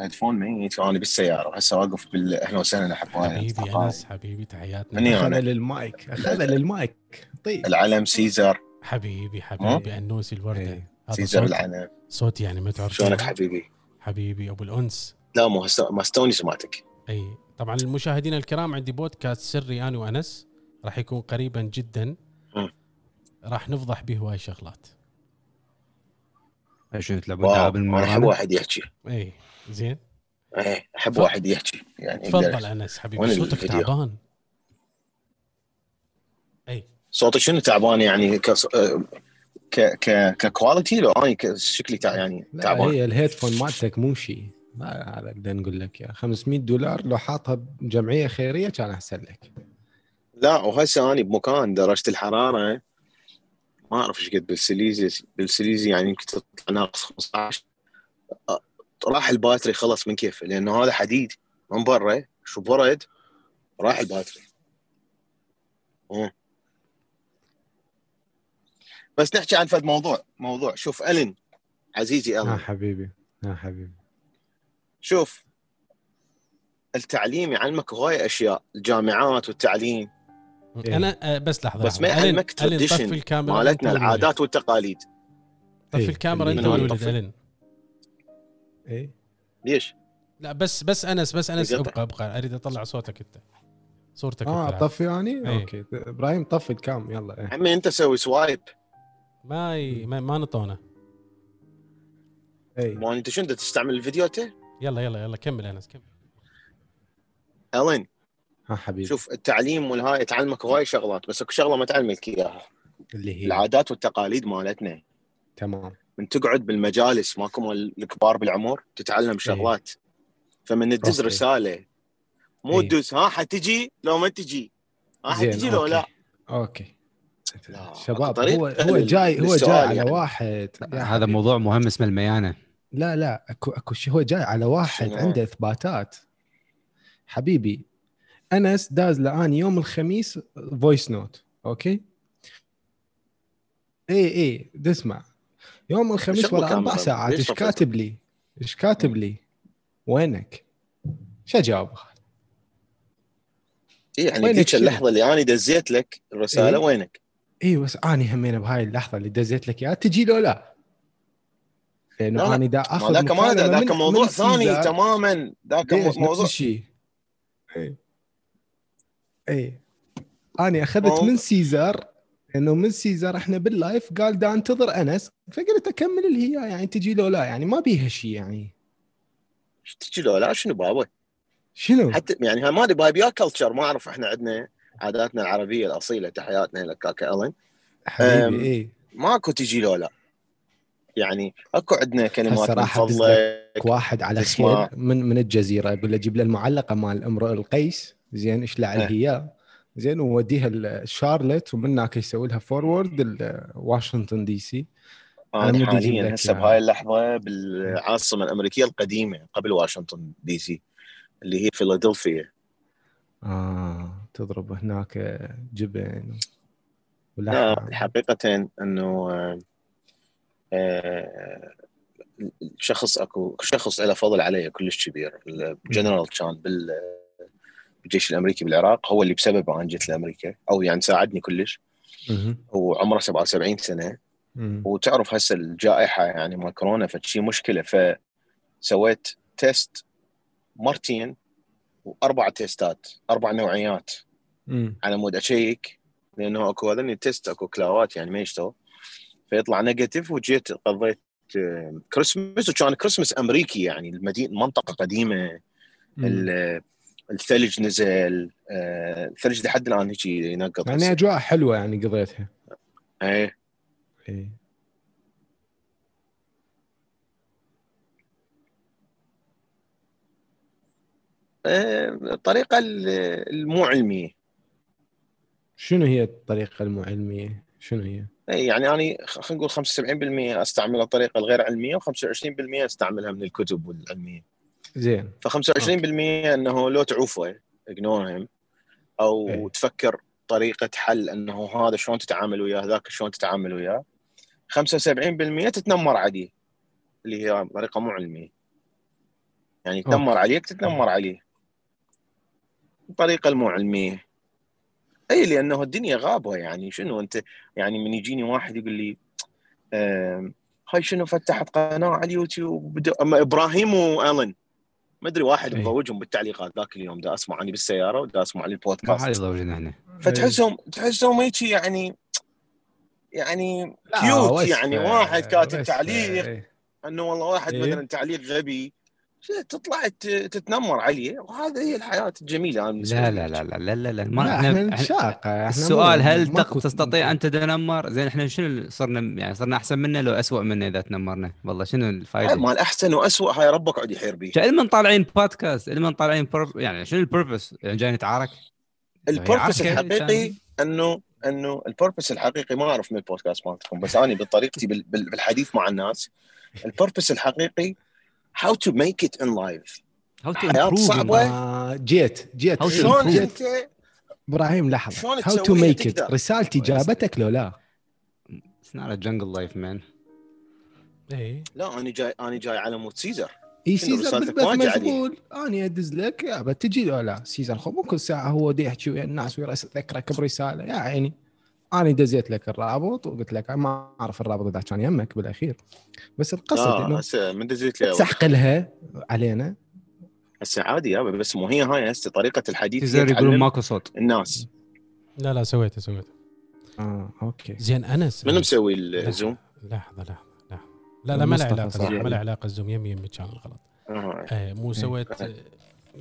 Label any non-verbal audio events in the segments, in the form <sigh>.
هيدفون ميت وأنا بالسياره وهسه واقف بال أهلا وسهلا احبائي حبيبي أنس حبيبي تحياتنا. مني أنا للمايك اخذها للمايك. طيب. العلم سيزر. حبيبي حبيبي انوسي الوردة. إيه. هذا سيزر صوت العلم. صوت يعني ما تعرف شلونك حبيبي؟ حبيبي أبو الأنس. لا مو هسه ما استوني سمعتك. إي. طبعا المشاهدين الكرام عندي بودكاست سري أنا وأنس. راح يكون قريبا جدا. راح نفضح به هواي شغلات شنو تلعبون العاب المرانة؟ واحد يحكي. إي. زين. إيه أحب تفضل. واحد يحكي يعني تفضل أنس حبيبي صوتك؟ تعبان. أي. صوتي شنو تعبان يعني؟ ك ك ك كـ quality لو اني شكلي تع... يعني تعبان هي الهيدفون مالتك مو شيء ما أقدر نقول لك يا 500 دولار لو حاطها بجمعية خيرية كان أحسن لك. لا وهسه اني بمكان درجة الحرارة. ما أعرف إيش قد بالسليزي بالسليزي يعني يمكن تطلع ناقص 15 أ- راح ال battery خلص من كيفه لأنه هذا حديد من برا شو برد راح ال battery. مم. بس نحكي عن فد موضوع موضوع. شوف ألين. عزيزي ها ألين. حبيبي ها حبيبي. شوف التعليم يعلمك هواي أشياء الجامعات والتعليم. إيه. أنا آه، بس لحظة بس ما يعلمك الكاميرا مالتنا. العادات والتقاليد. طفي إيه. الكاميرا انت من وين إيه؟ ليش؟ لا بس بس أنس بس أنس. أبقى أبقى أريد أطلع صوتك أنت. صورتك آه طفي اني إيه. أوكي. إبراهيم طفي ال cam يلا إيه. عمي أنت سوي swipe. ما ي... ما, ما نطونا. إيه. مو أنت شو انت تستعمل الفيديو أنت؟ يلا يلا يلا كمل أنس كمل. ألين ها حبيبي. شوف التعليم والهاي تعلمك هواي شغلات بس أكو شغلة ما تعلمك إياها. اللي هي؟ العادات والتقاليد مالتنا. تمام. من تقعد بالمجالس ماكو مال الكبار بالعمر تتعلم شغلات فمن تدز. رسالة مو إيه. تدز ها حتجي لو ما تجي ها حتجي لو أوكي. لا أوكي لا، شباب هو هو جاي هو جاي على يعني. واحد يا هذا. موضوع مهم اسمه الميانة لا لا اكو أكو شيء هو جاي على واحد شنو؟ عنده إثباتات حبيبي أنس داز لاني يوم الخميس voice note أوكي اي اي تسمع يوم الخميس ورا أربع. ساعات إيش؟ كاتب لي؟ إيش كاتب لي؟ وينك؟ شو اجاوب؟ إيه يعني ذيك؟ اللحظة اللي أنا دزيت لك الرسالة إيه. وينك؟ اي بس أني همين بهاي اللحظة اللي دزيت لك إياها تجي لو لا؟ لأنه لا لا، أنا دا أخذ ذاك ما ذاك موضوع ثاني سيزار. تماما ذاك نفس موضوع الشيء اي اي أنا أخذت من سيزر انه من سيزر إحنا باللايف قال دا انتظر أنس فقلت أكمل اللي هي يعني تجي لو لا يعني ما بيها شيء يعني تجي لو لا شنو بابا؟ شنو؟ حتى يعني ما أدري بايبيا كلتشر ما أعرف إحنا عندنا عاداتنا العربية الأصيلة تحياتنا لك كاكا الين أم، حبيبي اي ماكو تجي لو لا يعني أكو عندنا كلمات من أدز فضلك واحد على. خير من من الجزيرة يقول له جيب له المعلقة مال امرؤ القيس زين اشلع إيه. هي زين ووديها لشارلت ومن هناك يسوي لها forward لواشنطن دي سي أنا حاليا هسه إياها. بهاي اللحظة بالعاصمة الأمريكية القديمة قبل واشنطن دي سي اللي هي فيلادلفيا. آه تضرب هناك جبن لا ولحم حقيقه إنه آه، آه، الشخص أكو شخص له فضل علي كلش كبير الجنرال كان بال بالجيش الأمريكي بالعراق هو اللي بسببه أنا جيت لأمريكا. أو يعني ساعدني كلش. وعمره 77 سنة. وتعرف هسه الجائحة يعني مال كورونا فشي مشكلة. فسويت test مرتين وأربع تيستات أربع نوعيات. على مود أشيك. لأنه أكو هذني test أكو كلاوات يعني ما يشتغل. فيطلع negative وجيت قضيت آه، كريسمس وكان كريسمس أمريكي يعني المدينة منطقة قديمة. الثلج نزل آه، الثلج لحد الآن هيك ينقط يعني. أجواء حلوة يعني قضيتها إيه إيه. آه، الطريقة ال- المو علميه شنو هي الطريقة المو علميه؟ شنو هي؟ اي يعني أنا خلينا نقول 75% أستعمل الطريقة الغير علمية و25% أستعملها من الكتب والعلمية زين. ف 25% إنه لو تعوفه اجنور هيم أو إيه. تفكر طريقة حل إنه هذا شلون تتعامل وياه ذاك شلون تتعامل وياه. 75% تتنمر عليه اللي هي طريقة مو علمية. يعني يتنمر عليك تتنمر عليه. بطريقه المو علمية. اي لأنه الدنيا غابة يعني. شنو أنت؟ يعني من يجيني واحد يقول لي هاي شنو فتحت قناة على اليوتيوب؟ إبراهيم وألن. ما أدري واحد إي. مضوجهم بالتعليقات ذاك اليوم دا أسمع عني بالسيارة ودا أسمع على ما البودكاست حد يضوجنا إحنا فتحسهم تحسهم هيك يعني يعني لا، كيوت يعني واحد كاتب تعليق إيه. إنه والله واحد إيه. مثلا تعليق غبي تطلع تتنمر عليه وهذا هي الحياة الجميلة بالنسبة لا. لا لا لا لا لا, لا. ما لا إحنا, إحنا السؤال هل تق- تستطيع أن تتنمر؟ زين إحنا شنو صرنا يعني صرنا أحسن منه لو اسوء منه إذا تنمرنا؟ والله شنو الفائده؟ مال أحسن واسوء هاي ربك عاد يحير بيه علما طالعين بودكاست علما طالعين. يعني شنو ال purpose؟ يعني جاي نتعارك؟ ال purpose عركة الحقيقي إنسان. إنه إنه ال purpose الحقيقي ما أعرف من البودكاست مالتكم بس أنا بطريقتي بال- بال- بالحديث مع الناس ال purpose الحقيقي how to make it in life. how to حياة صعبة. جيت جيت. How to شلون انت إبراهيم لحظة. شلون how to تسويها make it تقدر؟ رسالتي جابتك لو لا؟ it's not jungle life man اي لا أنا جاي أنا جاي على مود سيزر. إي سيزر بالبث؟ مشغول أنا ادز لك يا بتجي لو لا؟ سيزر خو مو كل ساعة هو دي يحكي ويا الناس ويذكرك برسالة. يا عيني. أنا دزيت لك الرابط وقلت لك ما أعرف الرابط إذا كان يمك بالأخير. بس القصد لا إنه هسه من دزيت لي تسحقلها علينا. هسه عادي يابا بس مو هي هاي هسه طريقة الحديث هي تيزر يقولون ماكو صوت. الناس. لا لا سويته سويته. آه أوكي. زين انس منو. مسوي الزوم؟ لحظة لحظة لحظة. لا لا ما له علاقة ما له علاقة الزوم. يمي يمي كان الغلط آه. آه. مو إيه. سويت آه،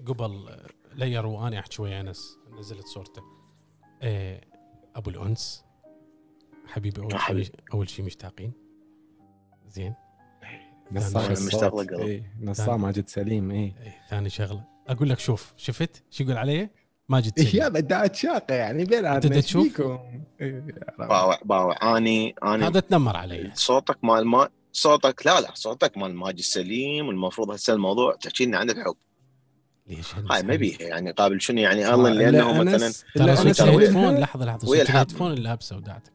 قبل آه، لير وأنا أحكي ويا أنس نزلت صورته. آه أبو الأنس. حبيبي أول شيء. أول شيء مشتاقين. زين. أنا مشتاق قلب. إيه، نصاب ماجد سليم اي إيه ثاني شغلة. أقول لك شوف شفت؟ شو يقول علي؟ ماجد إيه سليم. يا بدات شاقة يعني بين هذا تشوف؟ باوع باوع. أني أني. هذا تنمر علي. صوتك مال ما صوتك لا لا صوتك مال ماجد سليم والمفروض هسه الموضوع تحكي لنا عن الحب. ليش هاي ما بيها يعني قابل شنو يعني الله لأنه مثلا ترى ال headphone وينها؟ لحظة لحظة. ال headphone اللي لابسه ودعتك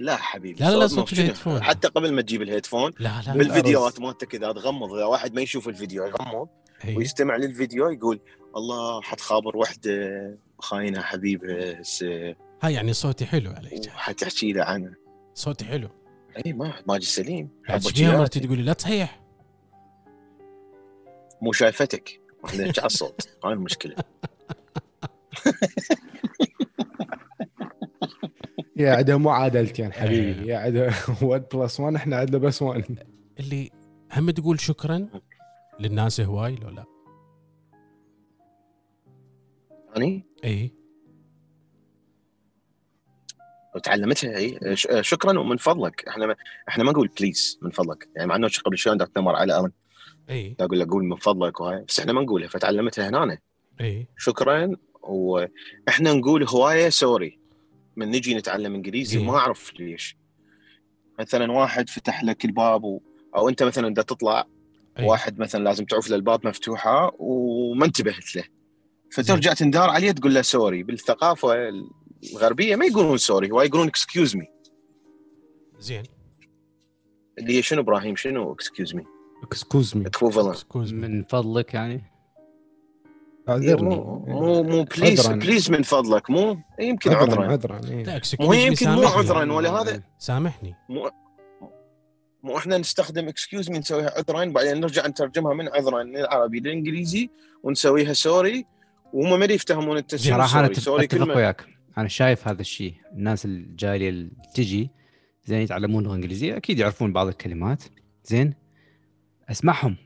لا حبيبي لا، لا، لا، صوت؟ ال headphone. حتى قبل ما تجيب الهيدفون لا لا بالفيديوهات مالتك إذا تغمض إذا واحد ما يشوف الفيديو يغمض إيه. ويستمع للفيديو يقول الله حتخابر وحدة خاينة حبيبها هسه هاي يعني صوتي حلو عليك وحتحكي له عنه صوتي حلو اي ما ماجد سليم بعد. مرتي تقول لي لا تصيح مو شايفتك. إحنا على الصوت. هاي المشكلة <laughs> يا عندها معادلتين حبيبي. يا عندها 1 بلس 1 إحنا عندنا بس 1 اللي هم تقول شكرا للناس هواي لو لا؟ يعني اي وتعلمتها اي ش- شكرا ومن فضلك. إحنا ما إحنا ما نقول please من فضلك. يعني مع إنه قبل شوي عندك تمر على الن إي. أقول له قول من فضلك وهاي. بس إحنا ما نقولها فتعلمتها هنا إي. شكرا. وإحنا نقول هواية sorry. من نجي نتعلم إنجليزي زين. ما أعرف ليش. مثلا واحد فتح لك الباب و... أو أنت مثلا بدك تطلع أي. واحد مثلا لازم تعوف له الباب مفتوحة وما انتبهت له. فترجع تندار عليه تقول له sorry. بالثقافة الغربية ما يقولون sorry هو يقولون excuse me زين. اللي هي شنو إبراهيم؟ شنو excuse me excuse me equivalent excuse me. من فضلك يعني؟ اعذرني مو مو مو please عذراً. please من فضلك مو؟ يمكن عذرا عذرا. إيه. لا مو يمكن مو عذرا ولا هذا سامحني. مو مو إحنا نستخدم excuse me نسويها عذرا بعدين نرجع نترجمها من عذرا للعربي للإنجليزي ونسويها sorry وهم ما يفهمون انت شنو صراحة أنا أتفق وياك. أنا شايف هذا الشيء. الناس الجاية اللي تجي زين يتعلمون لغه إنجليزية أكيد يعرفون بعض الكلمات. زين أسمعهم.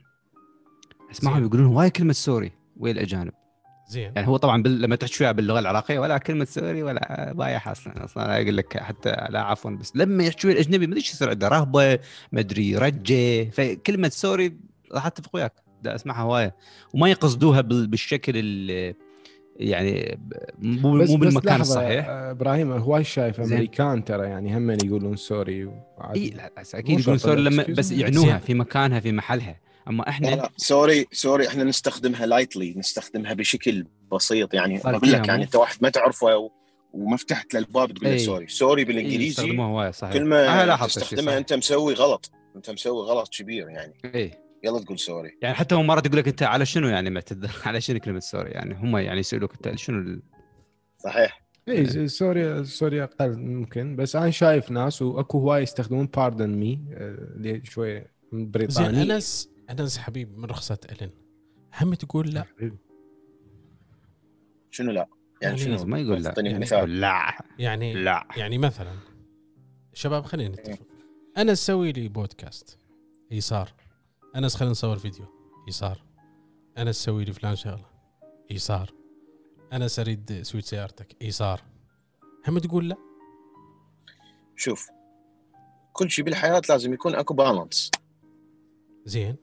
أسمعهم. يقولون هواي كلمة sorry ويا الأجانب. زين. يعني هو طبعا بال... لما تحكي وياه باللغة العراقية ولا كلمة sorry ولا بايع أصلا أصلا يقول لك حتى لا عفوا بس لما يحكي ويا الأجنبي ما أدري إيش يصير عنده رهبة ما أدري رجة. فكلمة sorry راح أتفق وياك. دا أسمعها هواية. وما يقصدوها بال... بالشكل ال... يعني مو بس مو بس بالمكان لحظة، الصحيح إبراهيم هواي شايف. أمريكان ترى يعني هم يقولون سوري إي لا بس أكيد يقولون sorry لما بس. يعنوها. في مكانها في محلها أما لا إحنا لا sorry sorry إحنا نستخدمها lightly نستخدمها بشكل بسيط يعني أقول لك يعني أنت واحد ما تعرفه و... وما فتحت له الباب تقول له. sorry sorry بالإنجليزي هوايه صحيح كلمة تستخدمها. أنت مسوي غلط أنت مسوي غلط كبير يعني إيه يلا تقول sorry. يعني حتى هم مرات يقول لك أنت على شنو يعني معتذر؟ <laughs> على شنو كلمة sorry؟ يعني هم يعني يسألوك أنت شنو ال- صحيح. اي sorry sorry أقل ممكن بس أنا شايف ناس وأكو هواي يستخدمون pardon me اللي شوي من زين أنس أنس حبيب من رخصة الين هم تقول لا. شنو لا؟ يعني يعني شنو؟ ما يقول لا. أعطيني يعني مثال. لا. يعني لا. يعني مثلا شباب خلينا نتفق. أنا أسوي لي بودكاست يسار. أنس خلينا نصور فيديو. يسار. أنا أسوي لي فلان شغلة. يسار. أنا أريد سويت سيارتك. يسار. هم تقول لا؟ شوف كل شيء بالحياة لازم يكون أكو بالانس زين.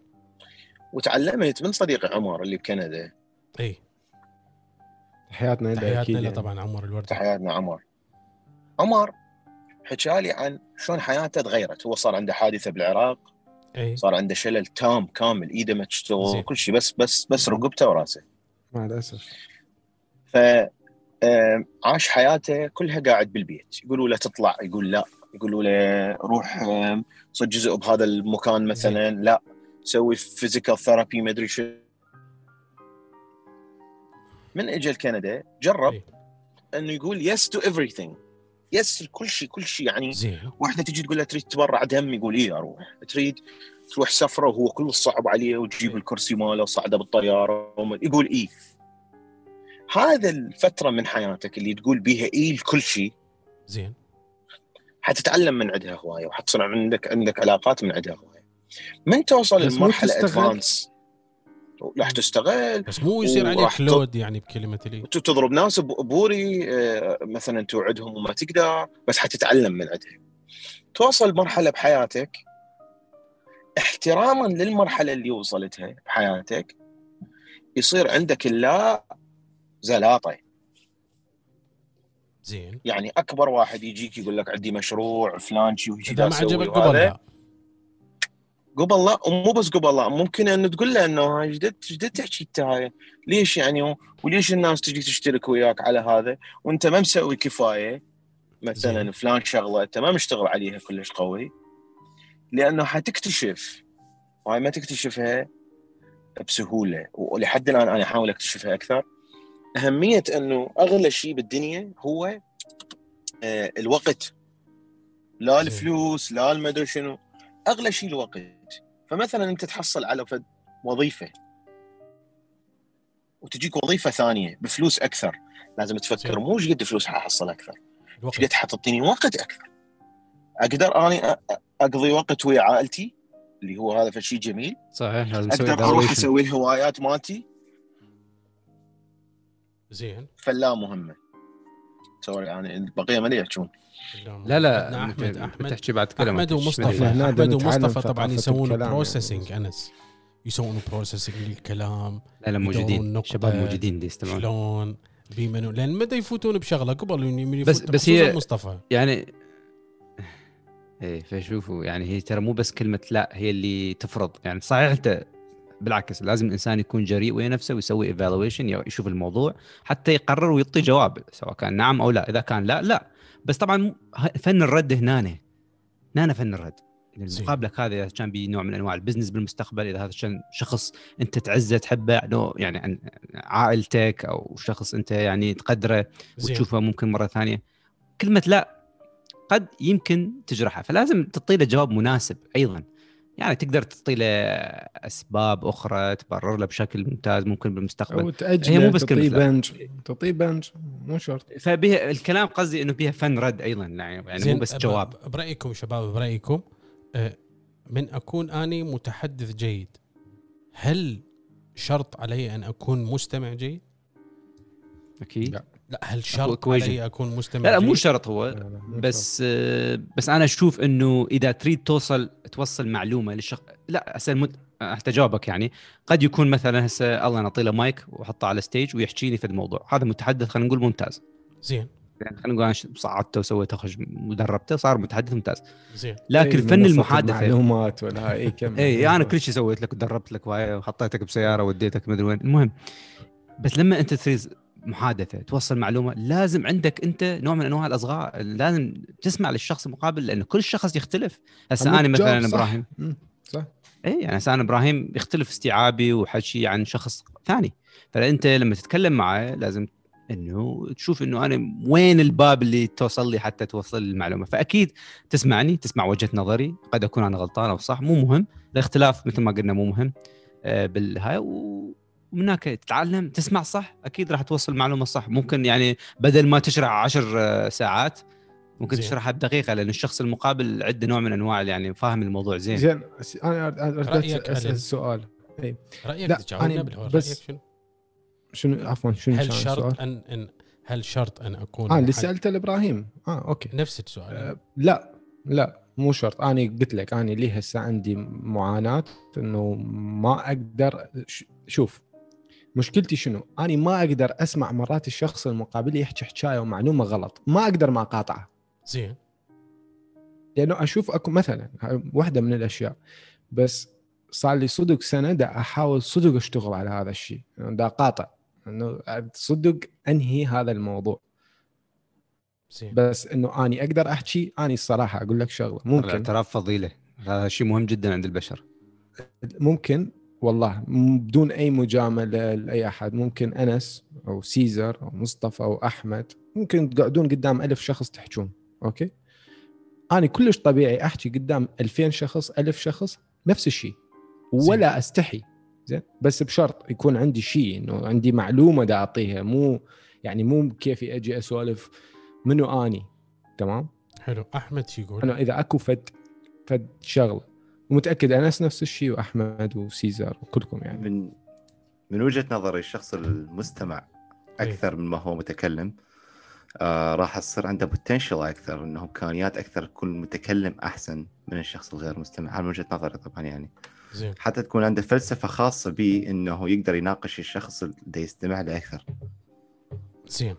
وتعلمت من صديقي عمر اللي بكندا. إي. تحياتنا أكيد له يعني. طبعا عمر الوردي. تحياتنا عمر. عمر حكى لي عن شلون حياته تغيرت. هو صار عنده حادثة بالعراق. اي صار عنده شلل تام كامل إيده ما تشتغل. كل شيء بس بس بس رقبته وراسه. مع الأسف. ف عاش حياته كلها قاعد بالبيت. يقولوا له تطلع يقول لا. يقولوا له روح صد جزء بهذا المكان مثلا. لا سوي physical therapy ما أدري شو. من اجى لكندا جرب إي. إنه يقول yes to everything. yes لكل شيء كل شيء. يعني زين. واحدة تجي تقول له تريد تبرع دم؟ يقول اي أروح. تريد تروح سفرة وهو كل صعب عليه وتجيب الكرسي ماله وصعده بالطيارة يقول اي هذا الفترة من حياتك اللي تقول بيها اي لكل شيء. زين. حتتعلم من عندها هواية وحتصير عندك عندك علاقات من عندها هواية. من توصل بس مو لمرحلة تستغل. advantage راح تستغل بس مو يصير عليك لود يعني بكلمة لي. تضرب ناس بوري آه، مثلا توعدهم وما تقدر بس حتتعلم من عندها توصل مرحلة بحياتك. احتراما للمرحلة اللي وصلتها بحياتك يصير عندك اللا زلاطة. زين. يعني أكبر واحد يجيك يقول لك عندي مشروع فلان شي وشي إذا ما عجبك. قبل لا قبل لا ومو بس قبل لا ممكن أن تقول له إنه هاي جدد جدد تحكي أنت هاي. ليش يعني؟ وليش الناس تجي تشترك وياك على هذا؟ وأنت ما مسوي كفاية. مثلا. فلان شغلة أنت ما مشتغل عليها كلش قوي. لأنه حتكتشف وهاي ما تكتشفها بسهولة. ولحد الآن أنا أحاول أكتشفها أكثر. أهمية إنه أغلى شيء بالدنيا هو آه، الوقت. لا. الفلوس لا المدري شنو. أغلى شيء الوقت فمثلا أنت تحصل على فد وظيفة وتجيك وظيفة ثانية بفلوس أكثر لازم تفكر. مو إيش قد فلوس حاحصل أكثر إيش قد حتعطيني وقت أكثر. أقدر أني أقضي وقت ويا عائلتي اللي هو هذا فشي جميل. صحيح لازم أقدر أروح. أسوي الهوايات مالتي. زين. فلا مهمة. sorry يعني البقيه ما يحجون لا لا أحمد أحمد تحكي بعد كلام أحمد ومصطفى. أحمد ومصطفى طبعا يسوون الكلام. processing أنس. يسوون processing للكلام. لا لا موجودين. شباب موجودين دي يستمعون شلون؟ بيمنوا لأن متى يفوتون بشغلة؟ قبل من بس- بس هي- مصطفى. يعني إيه فشوفوا يعني هي ترى مو بس كلمة لا هي اللي تفرض. يعني صحيح أنت بالعكس لازم الإنسان يكون جريء ويا نفسه ويسوي evaluation يشوف الموضوع حتى يقرر ويعطي جواب سواء كان نعم أو لا. إذا كان لا لا. بس طبعا فن الرد هنا هنا فن الرد. يعني. مقابلك هذا إذا كان بنوع من أنواع البزنس بالمستقبل إذا هذا كان شخص أنت تعزه تحبه يعني عن عائلتك أو شخص أنت يعني تقدره زين. وتشوفها ممكن مرة ثانية. كلمة لا قد يمكن تجرحها. فلازم تعطي له جواب مناسب أيضا. يعني تقدر تعطي له أسباب أخرى تبرر له بشكل ممتاز ممكن بالمستقبل أو تاجل هي مو بس تعطيه لا. بنج تعطيه بنج مو شرط فبها الكلام قصدي إنه بها فن رد أيضا يعني يعني مو بس جواب برأيكم شباب برأيكم آه، من أكون أني متحدث جيد هل شرط علي أن أكون مستمع جيد؟ أكيد لا. لا هل شرط. علي أكون مستمع لا لا؟ مو شرط هو لا، لا، مو شرط. بس آه، بس أنا أشوف إنه إذا تريد توصل توصل معلومة للشخص لا هسه المد... حتى جاوبك يعني. قد يكون مثلا هسه الله نعطي له مايك واحطه على stage ويحكي لي في الموضوع. هذا متحدث خلينا نقول ممتاز. زين. يعني خلينا نقول أنا صعدته وسويته خش ودربته صار متحدث ممتاز. زين. لكن إيه، فن المحادثة. معلومات ولا اي <laughs> كم اي أنا كل شيء سويت لك ودربت لك وحطيتك بسيارة وديتك مدري وين. المهم بس لما أنت تريد محادثة توصل معلومة. لازم عندك أنت نوع من أنواع الأصغاء لازم تسمع للشخص المقابل لأنه كل شخص يختلف. هسه أنا مثلا صح. إبراهيم. صح. اي يعني هسه أنا إبراهيم يختلف استيعابي وحكي عن شخص ثاني. فأنت لما تتكلم معه لازم إنه تشوف إنه أنا وين الباب اللي توصل لي حتى توصل المعلومة. فأكيد تسمعني تسمع وجهة نظري. قد أكون أنا غلطان أو صح مو مهم. الاختلاف مثل ما قلنا مو مهم آه، بالهاي. و- ومن هناك تتعلم تسمع صح أكيد راح توصل المعلومة صح ممكن يعني بدل ما تشرح عشر آه، ساعات ممكن زين. تشرحها بدقيقة لأن الشخص المقابل عنده نوع من أنواع يعني فاهم الموضوع زين زين أنا اريد أسأل ألين؟ سؤال رأيك لا، تجاوبنا بالحوار بس- رأيك شنو؟ شنو عفوا شنو هل شرط السؤال؟ أن أن هل شرط أن أكون آه اللي سألته لإبراهيم آه okay نفس السؤال آه، لا لا مو شرط أنا قلت لك أنا لي هسه عندي معاناة إنه ما أقدر ش- شوف مشكلتي شنو؟ أنا ما أقدر أسمع مرات الشخص المقابل يحكي حكاية ومعلومة غلط، ما أقدر ما أقاطعه، زين. لأنه أشوف اكو مثلا هاي واحدة من الأشياء. بس صار لي صدق سنة دا أحاول صدق أشتغل على هذا الشيء، إنه دا أقاطع. إنه صدق أنهي هذا الموضوع، زين. بس إنه أني أقدر أحكي أني الصراحة أقول لك شغلة. ممكن. الاعتراف فضيلة. هذا شيء مهم جدا عند البشر. ممكن. والله بدون أي مجاملة لأي أحد. ممكن أنس أو سيزر أو مصطفى أو أحمد ممكن تقعدون قدام ألف شخص تحجون okay؟ أنا كلش طبيعي أحكي قدام 2000 شخص ألف شخص نفس الشيء ولا أستحي زين؟ بس بشرط يكون عندي شيء إنه عندي معلومة دا أعطيها مو يعني مو كيفي أجي أسولف منو أني تمام؟ حلو. أحمد شو يقول؟ إنه إذا أكو فد فد شغلة. ومتأكد أنس نفس الشيء وأحمد وسيزر وكلكم يعني. من من وجهة نظري الشخص المستمع أكثر من ما هو متكلم آه راح تصير عنده بوتنشل أكثر إنه إمكانيات أكثر يكون متكلم أحسن من الشخص الغير مستمع. من وجهة نظري طبعا يعني. زين. حتى تكون عنده فلسفة خاصة به إنه يقدر يناقش الشخص اللي يستمع له أكثر. زين.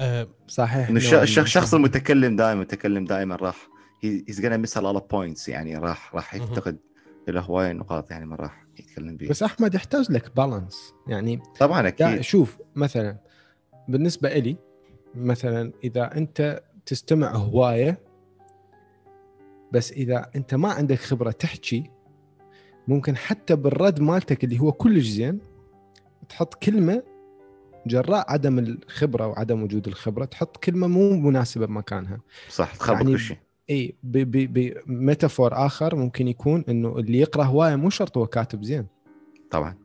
آه صحيح. إنه الشخص المتكلم دائما متكلم دائما راح هيز gonna miss a lot of points. يعني راح راح. يفتقد له هوايه نقاط يعني ما راح يتكلم بيه. بس أحمد يحتاج لك بالانس يعني طبعا لا أكيد. شوف مثلا بالنسبة لي مثلا إذا أنت تستمع هواية بس إذا أنت ما عندك خبرة تحكي ممكن حتى بالرد مالتك اللي هو كلش زين تحط كلمة جراء عدم الخبرة وعدم وجود الخبرة تحط كلمة مو مناسبة بمكانها. صح تخربط يعني كل شيء. اي بميتافور آخر ممكن يكون إنه اللي يقرأ هواية مو شرط هو كاتب زين. طبعا.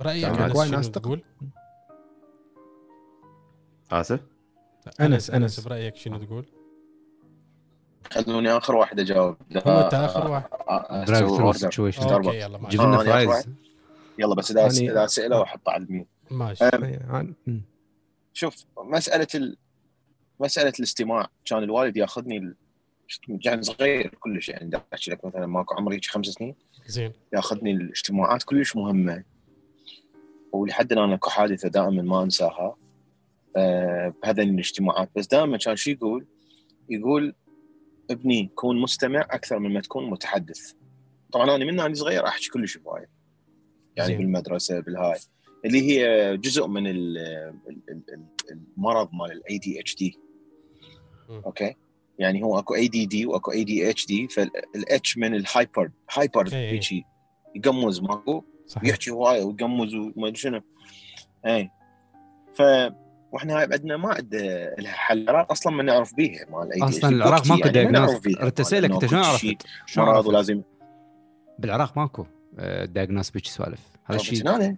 برأيك أنس هواي شنو ناس تق- تقول؟ آسف؟ أنس أنس. برأيك شنو تقول؟ خلوني آخر واحد أجاوب. هو أنت آخر واحد. drive through okay situation okay يلا جيب لنا آه، fries يلا بس إذا يعني- إذا أسئلة واحطه على ال mute ماشي. أم،. شوف مسألة ال... مسألة الاستماع. كان الوالد ياخذني يعني صغير كلش يعني أحكي لك مثلا ماكو عمري هيك خمس سنين زين ياخذني الاجتماعات كلش مهمة ولحد الآن أكو حادثة دائما ما أنساها آه، بهذين الاجتماعات بس دائما كان شو يقول؟ يقول ابني كون مستمع أكثر من ما تكون متحدث. طبعا أنا من أنا صغير أحكي كلش هوايه. يعني زين. بالمدرسة بالهاي اللي هي جزء من ال- ال- ال- المرض مال ال ADHD. Okay؟ يعني هو أكو ADD وأكو ADHD فال H من ال hyper hyper. هيجي يقمز ماكو؟ صحيح. يحكي هوايه ويقمز وما أدري شنو. اي ف وإحنا هاي عندنا ما عندنا لها حلات أصلا ما نعرف بيها مال ADHD. أصلا العراق ماكو يعني diagnose اسالك أنت شلون كل عرفت؟ مرض عرفت؟ ولازم. بالعراق ماكو diagnose بيج سوالف هذا عرفت الشيء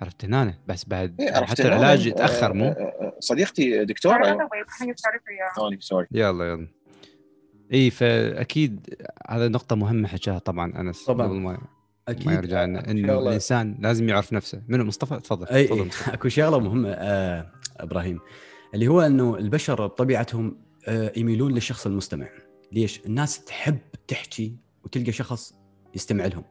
عرفت هنا بس بعد إيه، حتى. العلاج آه، يتاخر مو؟ آه، آه، صديقتي Sorry, دكتوره. sorry sorry. يلا يلا. اي فأكيد هذا نقطة مهمة حكاها طبعا أنس طبعاً. قبل ما أكيد. ما يرجع إنه شغلة- الإنسان لازم يعرف نفسه. منو؟ مصطفى؟ تفضل. أي تفضل مصطفى. <laughs> أكو شغلة مهمة آه إبراهيم اللي هو إنه البشر بطبيعتهم آه يميلون للشخص المستمع. ليش؟ الناس تحب تحكي وتلقى شخص يستمع لهم.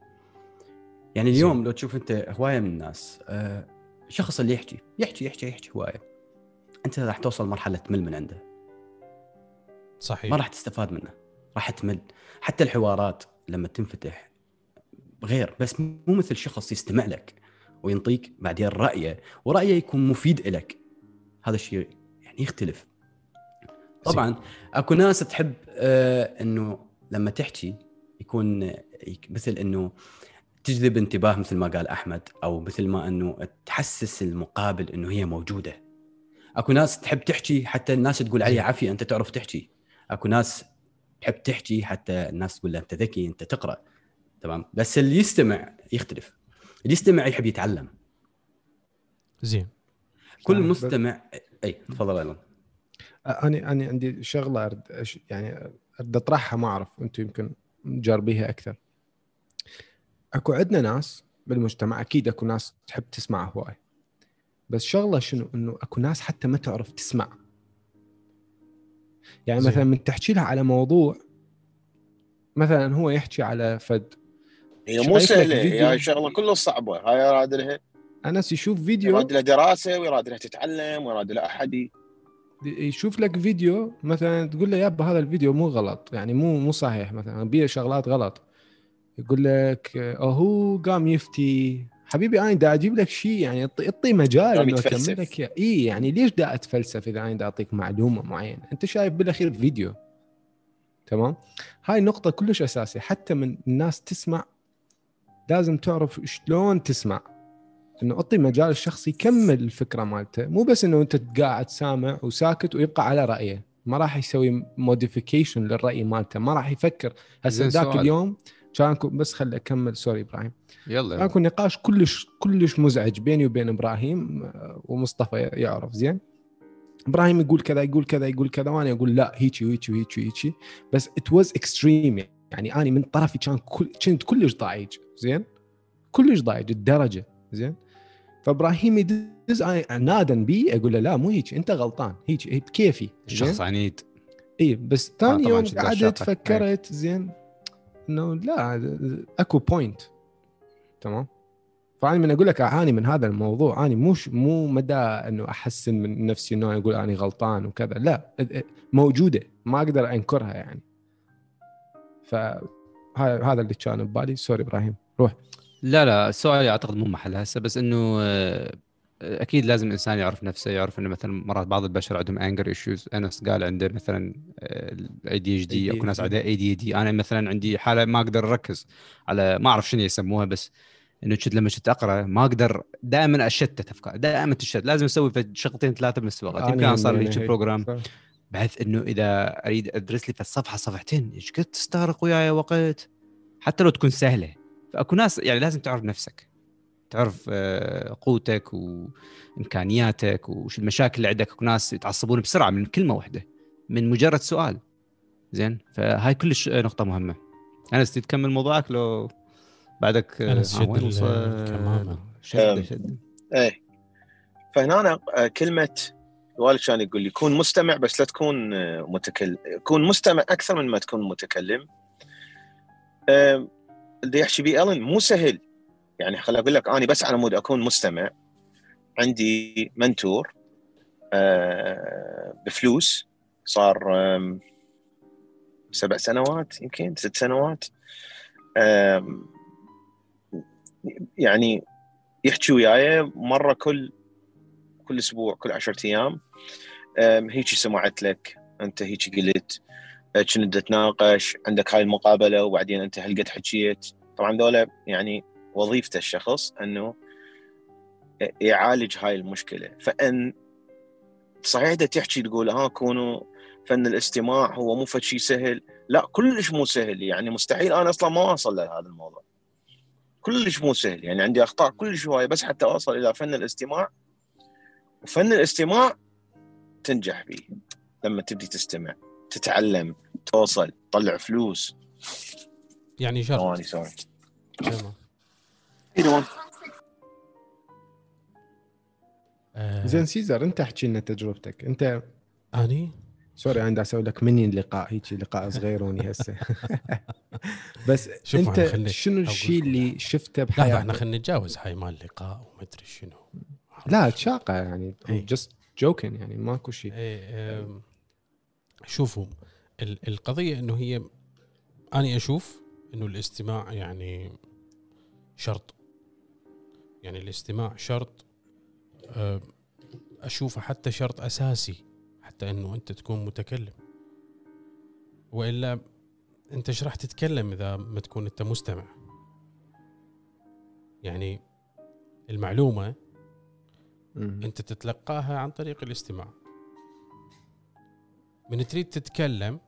يعني اليوم لو تشوف أنت هواية من الناس آه الشخص اللي يحكي يحكي يحكي يحكي هواية. أنت راح توصل مرحلة تمل من عنده. صحيح. ما راح تستفاد منه. راح تمل. حتى الحوارات لما تنفتح غير بس مو مثل شخص يستمع لك وينطيك بعدين رأيه ورأيه يكون مفيد لك هذا الشيء يعني يختلف. طبعا أكو ناس تحب آه إنه لما تحكي يكون يك- مثل إنه تجذب انتباه مثل ما قال أحمد أو مثل ما إنه تحسس المقابل إنه هي موجودة. أكو ناس تحب تحكي حتى الناس تقول عليها عافية أنت تعرف تحكي. اكو ناس تحب تحكي حتى الناس تقول له أنت ذكي أنت تقرأ. تمام؟ بس اللي يستمع يختلف. اللي يستمع يحب يتعلم. زين. كل مستمع أي تفضل أيضا. أنا أنا عندي شغلة أرد أش- يعني أرد أطرحها ما أعرف أنتم يمكن جاربيها أكثر. أكو عندنا ناس بالمجتمع أكيد أكو ناس تحب تسمع هواي. بس شغلة شنو؟ إنه أكو ناس حتى ما تعرف تسمع. يعني. مثلا من تحكي لها على موضوع مثلا هو يحكي على فد هي مو سهلة. هي شغلة كلها صعبة هاي يراد لها. انس يشوف فيديو. يراد لها دراسة ويراد لها تتعلم ويراد لها أحد. يشوف لك فيديو مثلا تقول له يابا هذا الفيديو مو غلط يعني مو مو صحيح مثلا بيه شغلات غلط. يقول لك آه، هو قام يفتي. حبيبي أنا دا أجيب لك شيء يعني اعطي مجال إنه. أكمل لك. إي يعني ليش دا أتفلسف إذا أنا دا أعطيك معلومة معينة؟ أنت شايف بالأخير فيديو. تمام؟ هاي نقطة كلش أساسية. حتى من الناس تسمع لازم تعرف شلون تسمع. إنه أعطي مجال الشخص يكمل الفكرة مالته. مو بس إنه أنت قاعد سامع وساكت ويبقى على رأيه. ما راح يسوي modification للرأي مالته. ما راح يفكر. هسه ذاك. اليوم كان بس خلي أكمل. sorry إبراهيم. يلا. كان نقاش كلش كلش مزعج بيني وبين إبراهيم آه، ومصطفى يعرف. زين؟ إبراهيم يقول كذا يقول كذا يقول كذا وأنا أقول لا هيجي وهيجي وهيجي وهيجي بس it was extreme يعني أنا من طرفي كان كل كنت كلش ضايج زين؟ كلش ضايج الدرجة. زين؟ فإبراهيم يدز عنادا بي أقول له لا مو هيك أنت غلطان. هيك بكيفي شخص عنيد. اي بس ثاني طبعاً يوم قعدت. فكرت زين؟ إنه لا أكو point تمام؟ فأنا من أقول لك أعاني من هذا الموضوع. اني مو مو مدى إنه أحسن من نفسي إنه أقول اني غلطان وكذا. لا موجودة ما أقدر أنكرها يعني. ف هذا اللي كان ببالي. sorry إبراهيم روح. لا لا السؤال أعتقد مو محل هسه بس إنه آه، أكيد لازم الإنسان يعرف نفسه يعرف إنه مثلا مرات بعض البشر عندهم anger issues أنس قال عنده مثلا ADHD أكو ناس عندها ADD أنا مثلا عندي حالة ما أقدر أركز على ما أعرف شنو يسموها بس إنه كنت لما كنت أقرأ ما أقدر دائما أشتت أفكار دائما تشتت. لازم أسوي شغلتين ثلاثة بنفس الوقت. يمكن صار لي program بحيث إنه إذا أريد أدرس لي في الصفحة صفحتين إيش قد تستغرق وياي وقت؟ حتى لو تكون سهلة. فأكو ناس يعني لازم تعرف نفسك. تعرف آه، قوتك وإمكانياتك وش المشاكل اللي عندك اكو ناس يتعصبون بسرعة من كلمة واحدة من مجرد سؤال. زين؟ فهاي كلش نقطة مهمة. انس تكمل موضوعك لو بعدك آه، آه، شد؟ الكمامة. شد شد إيه. فهنا أنا آه، كلمة الوالد كان يقول لي كون مستمع بس لا تكون آه، متكلم كون مستمع أكثر من ما تكون متكلم. آه، اللي يحكي بيه الن مو سهل. يعني خل أقول لك أنا بس على مود أكون مستمع عندي منتور آه، بفلوس صار سبع سنوات يمكن ست سنوات يعني يحكي وياي مرة كل كل أسبوع كل عشرة أيام أم، هيك سمعت لك أنت هيك قلت أه، كنت تتناقش عندك هاي المقابلة وبعدين أنت هالقد حكيت طبعا ذولا يعني وظيفته الشخص إنه يعالج هاي المشكلة. فإن صحيح دا تحكي تقول ها كونوا فن الاستماع هو مو فد شيء سهل. لا كلش مو سهل. يعني مستحيل. أنا أصلا ما اوصل لهذا الموضوع. كلش مو سهل. يعني عندي أخطاء كلش هواية بس حتى اوصل إلى فن الاستماع. وفن الاستماع تنجح به لما تبدي تستمع تتعلم توصل تطلع فلوس. يعني شرط ثواني سوري إيه، آه، زين سيزر انت احكي لنا تجربتك. انت أني؟ sorry أنا أسوي لك مني لقاء هيك لقاء صغيروني هسه. <laughs> بس شوف انت شنو الشيء. اللي شفته لحظه إحنا بحياتك؟ خلينا نتجاوز هاي مال اللقاء وما أدري شنو. لا تشاقة يعني إيه. جست جوكن يعني ماكو شيء إيه، شوفوا ال- القضية إنه هي أنا أشوف إنه الاستماع يعني شرط. يعني الاستماع شرط أم، اشوفه حتى شرط أساسي حتى إنه أنت تكون متكلم. وإلا أنت إيش راح تتكلم إذا ما تكون أنت مستمع؟ يعني المعلومة مم. أنت تتلقاها عن طريق الاستماع. من تريد تتكلم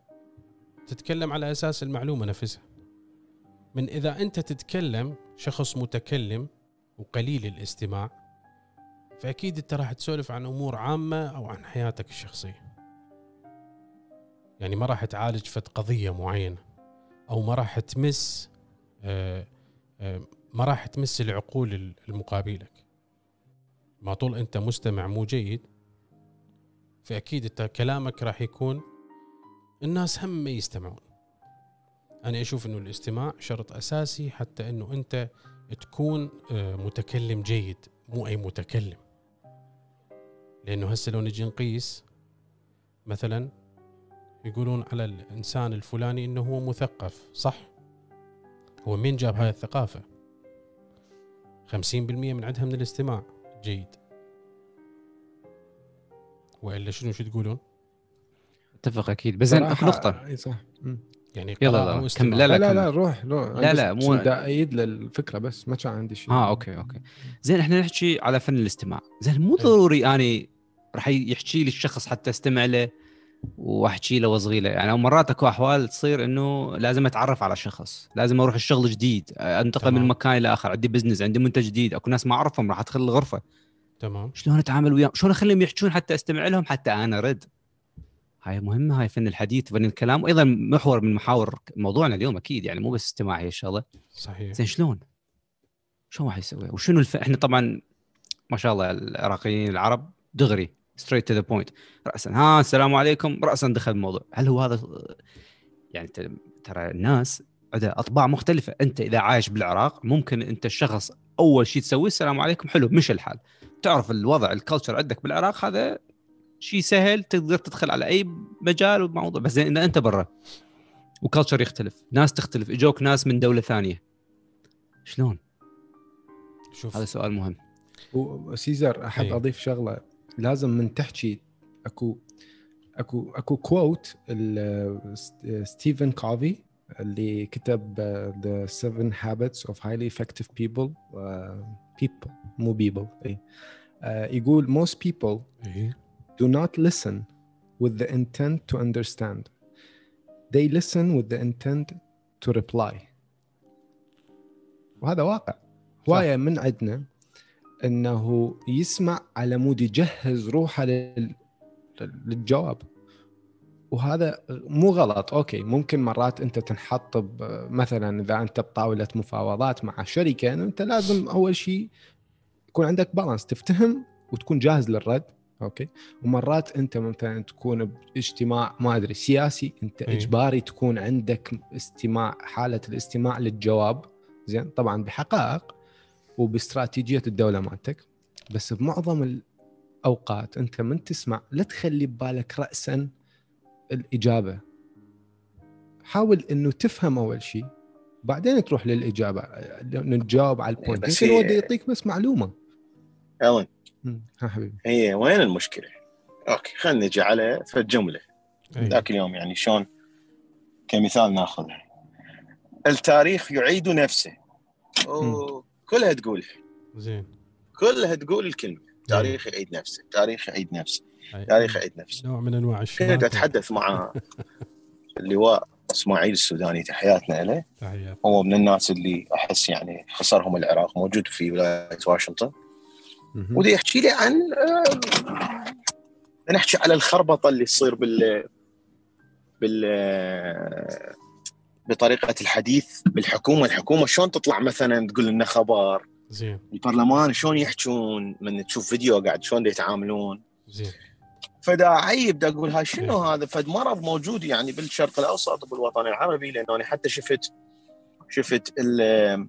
تتكلم على أساس المعلومة نفسها. من إذا أنت تتكلم شخص متكلم وقليل الاستماع فأكيد أنت راح تسولف عن أمور عامة أو عن حياتك الشخصية. يعني ما راح تعالج فد قضية معينة أو ما راح تمس آه، آه، ما راح تمس العقول المقابلك. ما طول أنت مستمع مو جيد فأكيد أنت كلامك راح يكون الناس هم يستمعون. أنا أشوف إنه الاستماع شرط أساسي حتى إنه أنت تكون آه، متكلم جيد مو أي متكلم. لأنه هسه لو نجي نقيس مثلا يقولون على الإنسان الفلاني إنه هو مثقف صح؟ هو مين جاب هاي الثقافة؟ 50% من عندها من الاستماع جيد. وإلا شنو شو تقولون؟ أتفق أكيد. بس زين نقطة. إي صح. يعني يلا،. كمل. لا، لا لا لا كمل. روح روح. لا، لا، مو- ايد للفكرة بس ما كان عندي شيء. آه okay okay. زين إحنا نحكي على فن الاستماع. زين مو ضروري أني راح يحكي لي الشخص حتى استمع له وأحكي له وأصغي له. يعني مرات أكو أحوال تصير إنه لازم أتعرف على شخص. لازم أروح الشغل جديد أنتقل تمام. من مكان إلى آخر عندي business عندي منتج جديد أكو ناس ما أعرفهم راح أدخل الغرفة. تمام. شلون أتعامل وياهم؟ شلون أخليهم يحجون حتى أستمع لهم حتى أنا ارد هاي مهمة هاي فن الحديث فن الكلام وأيضا محور من محاور موضوعنا اليوم أكيد يعني مو بس استماع هي الشغلة. صحيح. زين شلون؟ شلون راح يسوي؟ وشنو الف... إحنا طبعا ما شاء الله العراقيين العرب دغري straight to the point راسا ها السلام عليكم. راسا دخل الموضوع. هل هو هذا يعني ترى الناس عندها أطباع مختلفة. أنت إذا عايش بالعراق ممكن أنت الشخص أول شيء تسويه السلام عليكم حلو مش الحال. تعرف الوضع ال culture عندك بالعراق هذا شيء سهل تقدر تدخل على أي مجال وموضوع. بس زين اذا أنت برا و culture يختلف ناس تختلف إجوك ناس من دولة ثانية. شلون؟ شوف. هذا سؤال مهم. وسيزر أحب أي. أضيف شغلة. لازم من تحكي أكو أكو أكو quote ستيفن كوفي اللي كتب The Seven Habits of Highly Effective People uh, people مو people اي uh, يقول most people إيه. Do not listen with the intent to understand. They listen with the intent to reply. وهذا واقع. هواية من عندنا إنه يسمع على مود يجهز روحه لل... للجواب. وهذا مو غلط. Okay ممكن مرات أنت تنحط مثلا إذا أنت بطاولة مفاوضات مع شركة أنت لازم أول شيء يكون عندك بالانس تفتهم وتكون جاهز للرد. أوكي. ومرات أنت مثلا تكون باجتماع ما أدري سياسي أنت إيه. إجباري تكون عندك استماع حالة الاستماع للجواب. زين طبعا بحقائق وباستراتيجية الدولة مالتك. بس بمعظم الأوقات أنت من تسمع لا تخلي ببالك راسا الإجابة. حاول إنه تفهم أول شيء بعدين تروح للإجابة انه تجاوب على ال point بس يمكن هو بده يعطيك بس معلومة. الين. ها حبيبي. هي وين المشكلة؟ okay خلينا نجي على فد جمله إيه. ذاك اليوم يعني شلون كمثال ناخذها. التاريخ يعيد نفسه. وكلها تقول. زين. كلها تقول الكلمة. تاريخ يعيد نفسه. تاريخ يعيد نفسه. أي. تاريخ يعيد نفسه. نوع من أنواع كنت الشماتة أتحدث مع <laughs> اللواء إسماعيل السوداني. تحياتنا له. تحيات هو من الناس اللي أحس يعني خسرهم العراق. موجود في ولاية واشنطن. ودي يحكي لي عن آه، نحكي على الخربطة اللي تصير بال بال بطريقة الحديث بالحكومة، الحكومة شلون تطلع مثلا تقول لنا خبر، زين. البرلمان شلون يحجون من تشوف فيديو قاعد؟ شلون يتعاملون، زين. فدا عيب دا أقول هاي شنو هذا؟ فد مرض موجود يعني بالشرق الأوسط وبالوطن العربي لأنه أنا حتى شفت شفت ال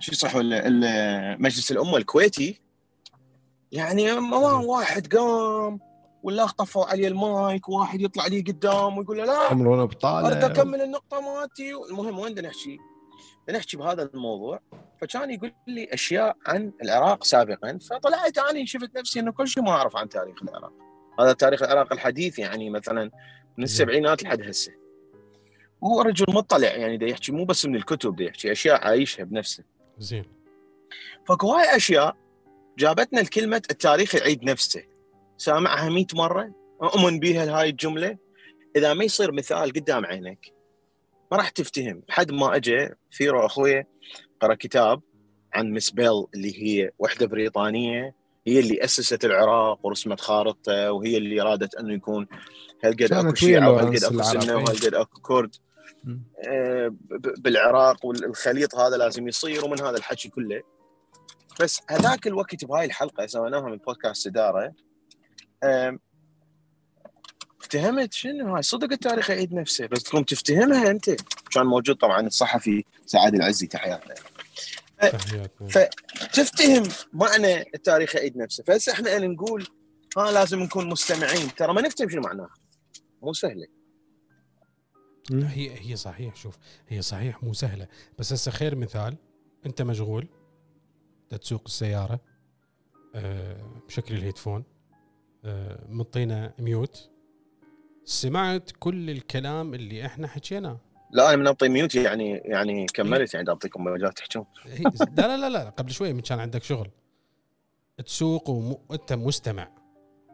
شو ال- مجلس الأمة الكويتي يعني ما واحد قام ولا طفوا عليه المايك وواحد يطلع لي قدام ويقول له لا عمرنا أريد بطاله أكمل النقطة مالتي. المهم وين بدنا نحكي؟ نحكي بهذا الموضوع. فكان يقول لي أشياء عن العراق سابقا فطلعت اني شفت نفسي إنه كل شيء ما أعرف عن تاريخ العراق. هذا تاريخ العراق الحديث يعني مثلا من السبعينات لحد هسه. وهو رجل مطلع يعني دا يحكي مو بس من الكتب دا يحكي أشياء عايشها بنفسه. زين. فاكو هاي أشياء جابتنا الكلمة التاريخ يعيد نفسه. سامعها 100 مرة؟ أؤمن بيها هاي الجملة؟ إذا ما يصير مثال قدام عينك ما راح تفتهم. لحد ما اجى فيرو أخوي قرأ كتاب عن مس بيل اللي هي وحدة بريطانية هي اللي أسست العراق ورسمت خارطته وهي اللي أرادت أنه يكون هالقد ويا شيعة وهالقد سنة العراقي. وهالقد أكو كرد. آه، بالعراق والخليط هذا لازم يصير ومن هذا الحكي كله. بس هذاك الوقت بهاي الحلقة سويناها من بودكاست إدارة. افتهمت شنو؟ هاي صدق التاريخ يعيد نفسه بس تقوم تفتهمها أنت. كان موجود طبعا الصحفي سعد العزي تحياتنا. تحياتنا. ف- تفتهم معنى التاريخ يعيد نفسه. فهسه إحنا نقول ها لازم نكون مستمعين. ترى ما نفتهم شنو معناها. مو سهلة. هي هي صحيح شوف هي صحيح مو سهلة. بس هسه خير مثال أنت مشغول؟ تسوق السيارة آه، بشكل الهيدفون آه، مطينا ميوت. سمعت كل الكلام اللي إحنا حكيناه لا أنا من أعطي mute يعني يعني كملت يعني أعطيكم مجال تحجون هي- لا لا لا لا قبل شوي من كان عندك شغل. تسوق وانت مستمع.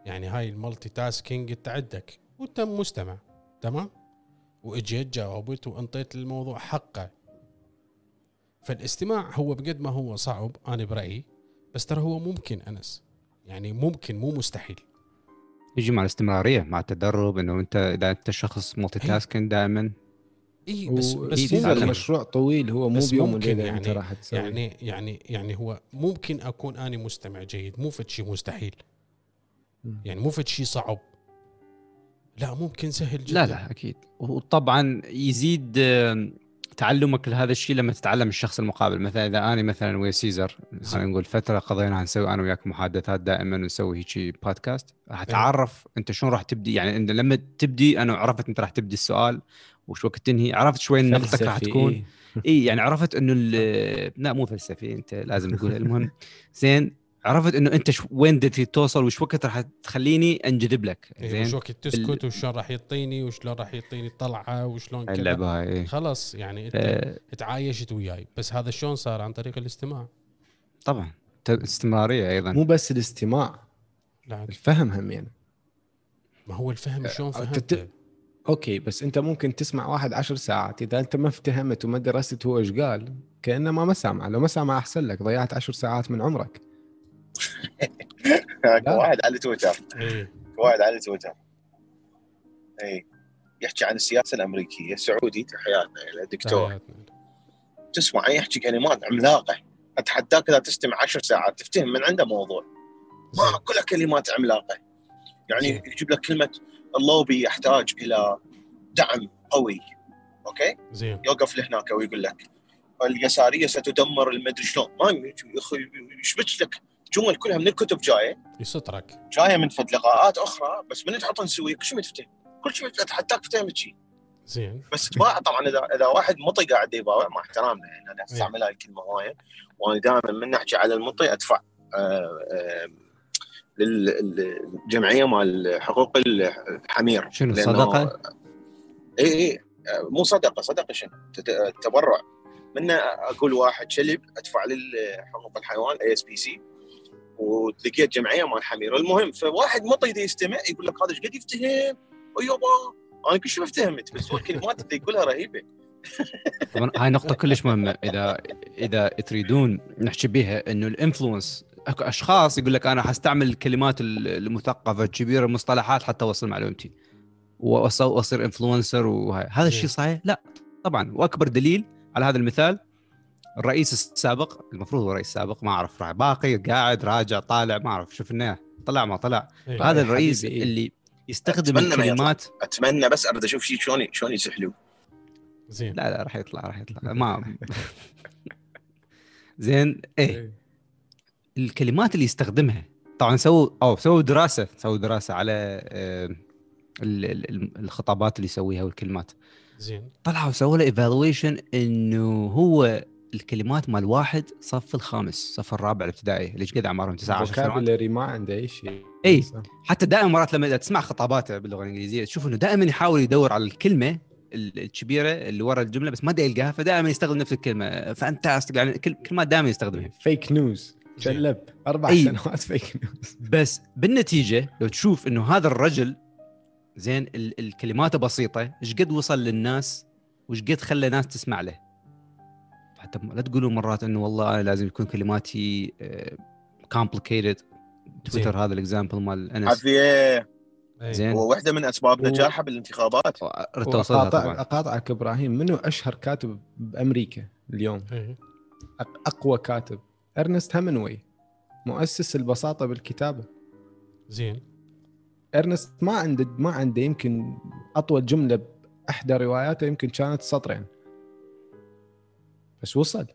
يعني هاي ال multitasking انت عندك وأنت مستمع. تمام؟ وإجيت جاوبت وأنطيت الموضوع حقه فالاستماع هو بقد ما هو صعب أنا برأيي. بس ترى هو ممكن أنس. يعني ممكن مو مستحيل. يجي مع الاستمرارية مع التدرب إنه أنت إذا أنت شخص multitasking دائما. اي بس و- بس سيزر ممكن. مشروع طويل هو مو بيوم ممكن وليلة أنت يعني- راح تسوي. يعني يعني يعني هو ممكن أكون اني مستمع جيد. مو فد شيء مستحيل. يعني مو فد شيء صعب. لا ممكن سهل جدا. لا لا أكيد. وطبعا يزيد تعلمك لهذا الشيء لما تتعلم الشخص المقابل. مثلا إذا أنا مثلا ويا سيزر خلينا نقول فترة قضينا نسوي أنا وياك محادثات دائما ونسوي هيك بودكاست راح أتعرف أنت شلون راح تبدي. يعني انت لما تبدي أنا عرفت أنت راح تبدي السؤال وش وقت تنهي. عرفت شوي نقطتك راح تكون. إيه. اي يعني عرفت إنه لا مو فلسفي أنت لازم تقول. المهم <laughs> زين عرفت إنه أنت شو وين بدك توصل وش وقت راح تخليني أنجذب لك؟ إيه، زين؟ وش وقت تسكت وشلون راح يعطيني وشلون راح يعطيني طلعة وشلون كذا. اللعبة هاي إيه. خلاص يعني أنت آه، تعايشت وياي. بس هذا شلون صار؟ عن طريق الاستماع. طبعا. ت- استمرارية أيضا. مو بس الاستماع لا. الفهم هم يعني. ما هو الفهم شلون أه، فهمت تت- okay بس أنت ممكن تسمع واحد عشر ساعات. إذا أنت ما افتهمت وما درست هو إيش قال كأنه ما سامع لو ما سامع أحسن لك ضيعت عشر ساعات من عمرك. واحد على تويتر. إيه. واحد على تويتر. اي يحكي عن السياسة الأمريكية سعودي تحياتنا الدكتور. تحياتنا. تسمع يحكي كلمات عملاقة. اتحداك اذا تستمع عشر ساعات تفتهم من عنده موضوع. ما. كلها كلمات عملاقة. يعني. يجيب لك كلمة اللوبي يحتاج إلى دعم قوي. okay؟ زين. يوقف لهناك ويقول لك اليسارية ستدمر المدري شلون. ما يا أخي يشبك لك جمل كلها من الكتب جاية يسطرك. جاية من فد لقاءات أخرى بس من تحط نسوي كل شيء ما تفتهم كل شيء اتحداك تفتهم شيء زين. بس تباع طبعا اذا إذا واحد مطي قاعد يباوع مع احترامنا يعني أنا أستعمل هاي الكلمة هواية وأنا دائما من نحكي على المطي أدفع آه، آه، للجمعيه مال حقوق الحمير. شنو صدقة؟ اي اي آه، مو صدقة صدقة شنو؟ تبرع. من أقول واحد كلب أدفع لحقوق الحيوان ASPCA ولقيت جمعية مال حمير. المهم فواحد مطي دي يستمع يقول لك هذا إيش قد يفتهم يابا. أنا كل شيء ما افتهمت بس <laughs> هو الكلمات اللي يقولها رهيبة. <laughs> طبعا هاي نقطة كلش مهمة. إذا إذا تريدون نحكي بها إنه الإنفلونس أكو أشخاص يقول لك أنا حستعمل الكلمات ال- المثقفة الكبيره المصطلحات حتى أوصل معلومتي. واصير إنفلونسر وهاي. هذا الشيء صحيح؟ لا. طبعا. وأكبر دليل على هذا المثال الرئيس السابق المفروض هو رئيس سابق ما أعرف راح باقي قاعد راجع طالع ما أعرف شفناه طلع ما طلع. إيه. هذا يا الرئيس إيه. اللي يستخدم أتمنى. الكلمات. أتمنى بس اريد أشوف شيء شلون شلون يسحلوه. زين. لا لا راح يطلع راح يطلع. <laughs> ما زين إيه. الكلمات اللي يستخدمها طبعا سووا أو سووا دراسة سووا دراسة على ال- ال- ال- الخطابات اللي يسويها والكلمات. زين. طلعوا سووا له evaluation إنه هو الكلمات مال واحد صف الخامس صف الرابع الابتدائي اللي قد اعمارهم؟ 19 سنوات. vocabulary ما عنده أي شيء. إي حتى دائما مرات لما تسمع خطاباته باللغة الإنجليزية تشوف إنه دائما يحاول يدور على الكلمة ال- الكبيرة اللي ورا الجملة بس ما دا يلقاها فدائما يستخدم نفس الكلمة. fantastic يعني كل كلمات دائما يستخدمها. fake news زين. شلب أربع أي. سنوات fake news <laughs> بس بالنتيجة لو تشوف إنه هذا الرجل زين ال- الكلمات بسيطة إيش قد وصل للناس؟ وإيش قد خلى ناس تسمع له؟ حتى لا تقولوا مرات إنه والله أنا لازم يكون كلماتي complicated تويتر هذا ال example مال أنس. عافية. إيه. زين. وواحده من أسباب و- نجاحه بالانتخابات. ردت أوصلها وأقاطع- طبعا. اقاطعك إبراهيم منو أشهر كاتب بأمريكا اليوم؟ إيه. أق- أقوى كاتب. إرنست همنغواي مؤسس البساطة بالكتابة. زين. إرنست ما عنده ما عنده يمكن أطول جملة بأحدى رواياته يمكن كانت سطرين. بس وصل.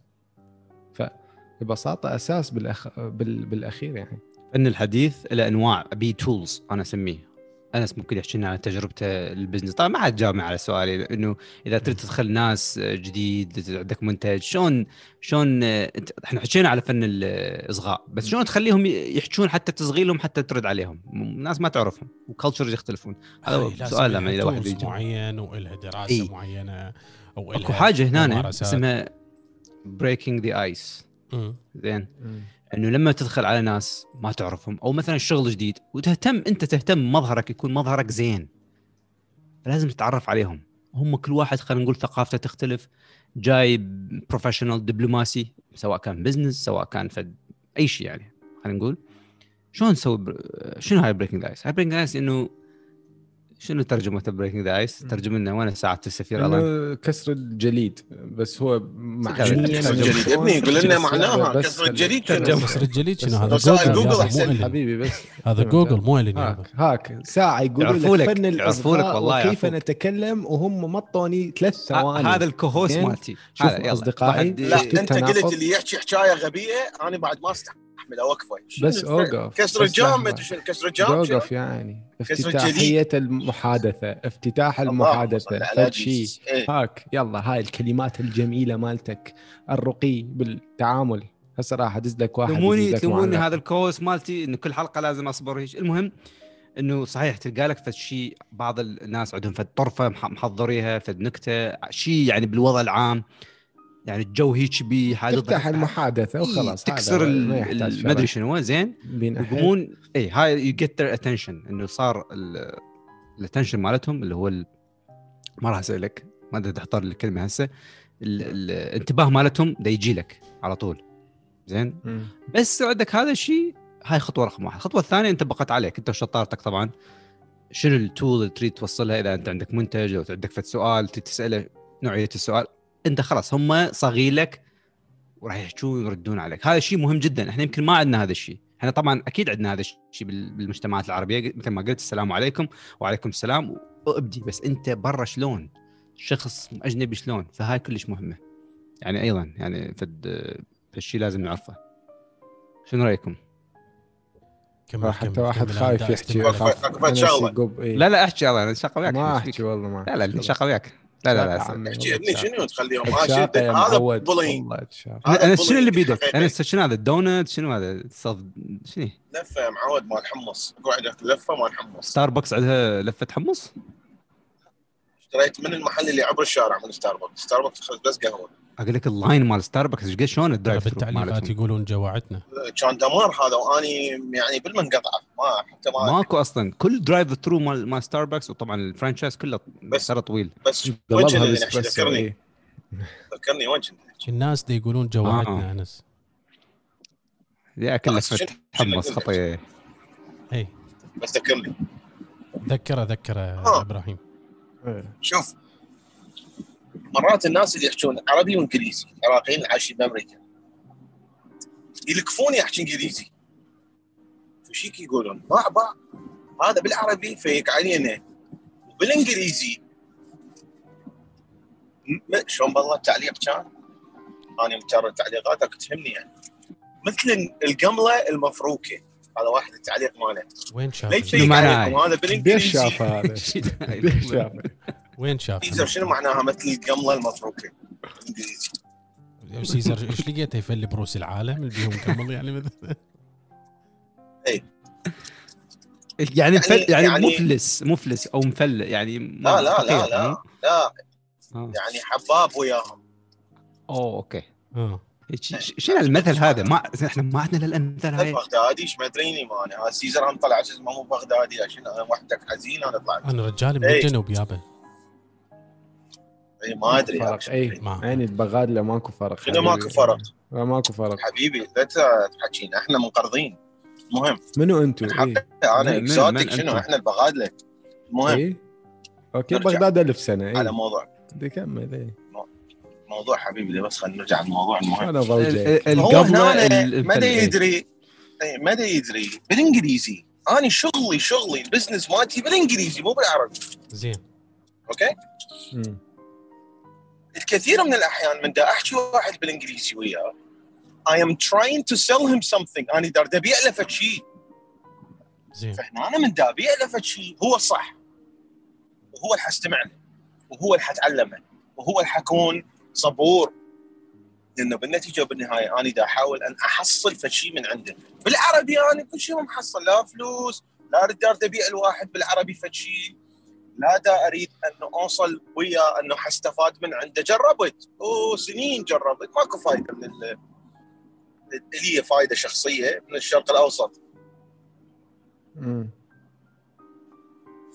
فالبساطه أساس بالأخ... بال... بالأخير يعني. فن الحديث له أنواع ابي tools أنا اسميه انس ممكن يحكي لنا عن تجربته ال business طبعا ما حد جاوبني على سؤالي انه إذا تريد تدخل ناس جديد عندك منتج شلون شلون إحنا حكينا على فن الإصغاء بس شلون تخليهم يحجون حتى تصغيلهم حتى ترد عليهم؟ الناس ما تعرفهم و culture يختلفون. هذا سؤال لما إذا واحد يجي. معين وإلها دراسة إي. معينة أو أكو حاجة هنا. اسمها breaking the ice. زين. إنه لما تدخل على ناس ما تعرفهم أو مثلا شغل جديد وتهتم أنت تهتم مظهرك يكون مظهرك زين. لازم تتعرف عليهم. هم كل واحد خلينا نقول ثقافته تختلف. جاي professional دبلوماسي سواء كان business سواء كان فد أي شيء يعني خلينا نقول. شلون نسوي بر... شنو هاي breaking the ice؟ هاي breaking the ice إنه شنو ترجمة breaking the ice؟ ترجم لنا وين ساعة السفير؟ الله. كسر الجليد بس هو معنيا كسر الجليد يا ابني قول لنا معناها كسر الجليد؟ كسر الجليد شنو؟ هذا جوجل جوجل إلي. حبيبي بس. هذا جوجل مو الين. هاك هاك. ساعة يقولوا يعرفوا لك فن الإصغاء والله يعرفوك. نتكلم وهم مطوني ثلاث ثواني. هذا ال co-host زين؟ مالتي. شوف واحد- لا أنت؟ قلت اللي يحكي حكاية غبية أنا بعد ما استحمل اوقفه شنو بس أوقف كسر الجام. شنو كسر الجام؟ أوقف يعني كسر افتتاحية المحادثة افتتاح على فد شيء. إيه. هاك يلا هاي الكلمات الجميلة مالتك الرقي بالتعامل هسه راح أدز لك واحد تلوموني تلوموني. هذا الكوس مالتي انه كل حلقة لازم أصبر هيك المهم إنه صحيح تلقى لك فد شيء بعض الناس عندهم فد طرفة مح- محضريها فد نكتة شيء يعني بالوضع العام يعني الجو هيك بي حاجة تفتح المحادثة وخلاص هذا تكسر ما أدري شنو زين. يقومون اي هاي you get their attention إنه صار ال attention مالتهم اللي هو ال- ما راح اسالك ما أدري تحضر الكلمة هسه ال- الانتباه مالتهم دا يجي لك على طول. زين. بس عندك هذا الشيء هاي خطوة رقم واحد. الخطوة الثانية أنت بقت عليك أنت وشطارتك طبعا. شنو ال tool اللي تريد توصلها إذا أنت عندك منتج أو عندك فد سؤال تريد تسأله نوعية السؤال؟ انت خلاص هم صاغين لك وراح يحجون ويردون عليك. هذا شيء مهم جدا. إحنا يمكن ما عندنا هذا الشيء. إحنا طبعا أكيد عندنا هذا الشيء بال- بالمجتمعات العربية. مثل ما قلت السلام عليكم وعليكم السلام. وأبدي بس أنت برا شلون؟ شخص أجنبي شلون؟ فهاي كلش مهمة. يعني أيضا يعني فد فالشيء لازم نعرفه. شنو رأيكم؟ كمل حتى واحد خايف يحكي. إيه. لا لا أحكي يلا أنا شاقه وياك. ما أحكي؟ والله ما لا لا. شاقه وياك. لا لا لا. شنو تخليهم هذا bullying أنا شنو اللي بيدك؟ أنا شنو هذا؟ الدونت؟ شنو هذا؟ صف شنو؟ لفة معود مال حمص. قاعد لفة مال حمص. ستاربكس عندها لفة حمص؟ اشتريت من المحل اللي عبر الشارع من ستاربكس ستاربكس بس قهوة. أقول لك ال line مال ستاربكس إيش قد شلون ال drive through بالتعليقات يقولون جوعتنا. كان دمار هذا وأني يعني بالمنقطعه ما حتى ما ماكو أصلا. كل drive through مال مال ستاربكس وطبعا ال franchise كله بس- ترى طويل. بس كنا اللي باسبريسو ذكرني. إيه. ذكرني وين كنا؟ الناس دي يقولون جوعتنا أنس. يا كل بس لفه شنو- حمص شنو خطيه اي بس ذكرني. ذكره ذكره آه. إبراهيم. شوف مرات الناس اللي يحكون عربي وإنجليزي. عراقيين اللي عايشين بأمريكا. يلكفوني احكي إنجليزي. فشيك يقولون باع باع هذا بالعربي فيك علينا وبالإنجليزي. شلون بالله التعليق كان؟ أنا مجرد تعليقاتك تهمني يعني. مثل القملة المفروكة. هذا واحد التعليق ماله. وين شاف؟ ليش شنو فيك معناه؟ عليكم هذا ليش بالانجليزي شاف هذا؟ <laughs> ليش شاف؟ وين شاف؟ سيزر شنو معناها مثل القمله المفروكه بالإنجليزي. سيزر إيش لقيته يفلي بروس العالم اللي بيهم قبل يعني مثلا يعني مفل يعني يعني- مفلس مفلس أو مفل يعني ما- لا لا لا لا مو؟ لا. آه. يعني حباب وياهم. أوه أوكي. آه. ش- ش- شنو المثل هذا؟ ما إحنا ما عندنا الامثال هاي. بغدادي إيش ما أدريني ما أنا سيزر هم طلع اسمه مو بغدادي عشان أنا وحدك حزين أنا طلعت. أنا رجالي من إيه. الجنوب يابا إي ما أدري فرق. اي ما- يعني البغادله ماكو فرق. شنو ماكو فرق. لا ماكو فرق. حبيبي لا تحكينا. إحنا منقرضين. المهم منو أنتم؟ اي أنا exotic من شنو؟ أنتم؟ إحنا البغادله المهم اي okay. بغداد ألف سنة. على اي موضوع. بدي أكمل اي موضوع حبيبي بس خلينا نرجع للموضوع المهم. أنا القبله مدى يدري. إي، مدى يدري. بالإنجليزي. أنا شغلي شغلي ال business مالتي بالإنجليزي مو بالعربي. زين. أوكي؟ مم. الكثير من الأحيان من دا أحكي واحد بالإنجليزي وياه. I am trying to sell him something. أنا دار ابيع له فد شيء زين. فهنا أنا من دا ابيع له فد شيء هو الصح وهو اللي حستمع له وهو اللي حتعلمه. وهو اللي حكون صبور. لأنه بالنتيجة وبالنهاية أنا دا أحاول أن أحصل فد شيء من عنده بالعربي أنا كل شيء ما محصل. لا فلوس لا دار ابيع الواحد بالعربي فد شيء لا دا أريد انه أوصل ويا انه حستفاد من عنده جربت؟ وسنين جربت. ماكو فايدة من ال- اللي هي فائده شخصية من الشرق الأوسط. مم.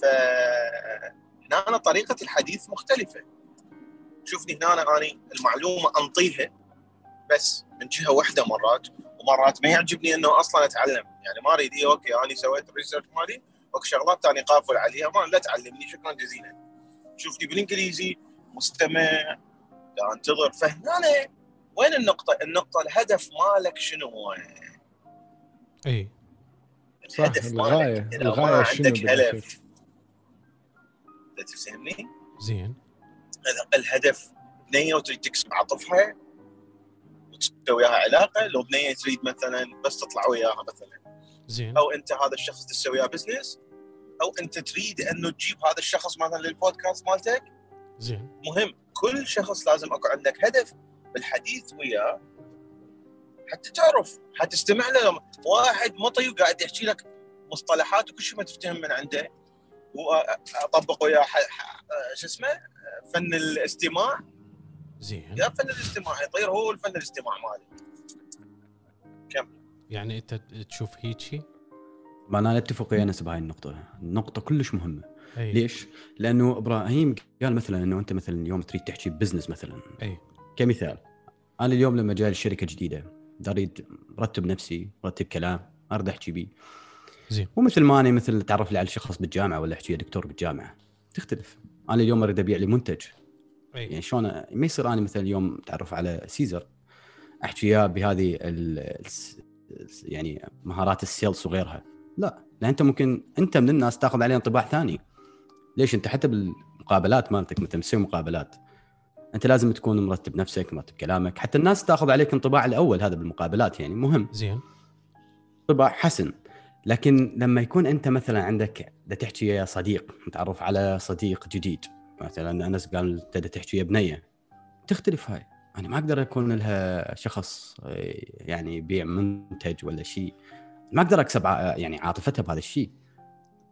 فهنا أنا طريقة الحديث مختلفة. شوفني هنا أنا اني المعلومة أنطيها بس من جهة واحدة مرات ومرات ما يعجبني إنه أصلا أتعلم. يعني ما أريد إيه okay أنا سويت ال research مالي okay شغلات ثانية قافل عليها. ما لا تعلمني شكرا جزيلا. شوفني بالانجليزي مستمع دا انتظر فهنا وين النقطة؟ النقطة الهدف مالك شنو؟ هو؟ إي. الهدف الغايه مالك اذا ما عندك هدف لا تفهمني؟ زين. الهدف بنية وتريد تكسب عاطفها وتسوي وياها علاقة. لو بنية تريد مثلا بس تطلع وياها مثلا. زين. أو أنت هذا الشخص تسوي وياه بزنس أو أنت تريد انه تجيب هذا الشخص مثلا للبودكاست مالتك؟ زين. مهم. كل شخص لازم أكو عندك هدف بالحديث وياه حتى تعرف حتستمع له. لما واحد مطي وقاعد يحكي لك مصطلحات وكل شيء ما تفتهم من عنده. واطبق وياه ح- ح- شو اسمه؟ فن الاستماع. زين. يا فن الاستماع. يطير هو الفن الاستماع مالي يعني أنت تشوف هيجي ما أنا أتفق ويا انس بهاي النقطة. النقطة كلش مهمة. أي. ليش؟ لأنه إبراهيم قال مثلا إنه أنت مثلا اليوم تريد تحكي business مثلا. أي. كمثال أنا اليوم لما جاي شركه جديدة أريد مرتب نفسي مرتب كلام اريد أحكي بيه. زين. مو مثل ما أنا مثل تعرف لي على شخص بالجامعة ولا أحكي دكتور بالجامعة. تختلف. أنا اليوم أريد أبيع لي منتج. أي. يعني شلون؟ ما يصير أنا مثلا اليوم تعرف على سيزر أحكي اياه بهذه ال يعني مهارات ال sales وغيرها. لا لأن أنت ممكن أنت من الناس تاخذ عليه انطباع ثاني. ليش؟ أنت حتى بالمقابلات مالتك مثلا تسوي مقابلات. أنت لازم تكون مرتب نفسك مرتب كلامك. حتى الناس تاخذ عليك انطباع الأول هذا بالمقابلات يعني مهم. زين. انطباع حسن. لكن لما يكون أنت مثلا عندك دا تحكي يا صديق متعرف على صديق جديد مثلا أنس قال تبدا تحكي يا بنية تختلف هاي. أنا ما أقدر أكون لها شخص يعني يبيع منتج ولا شيء. ما أقدر أكسب يعني عاطفتها بهذا الشيء.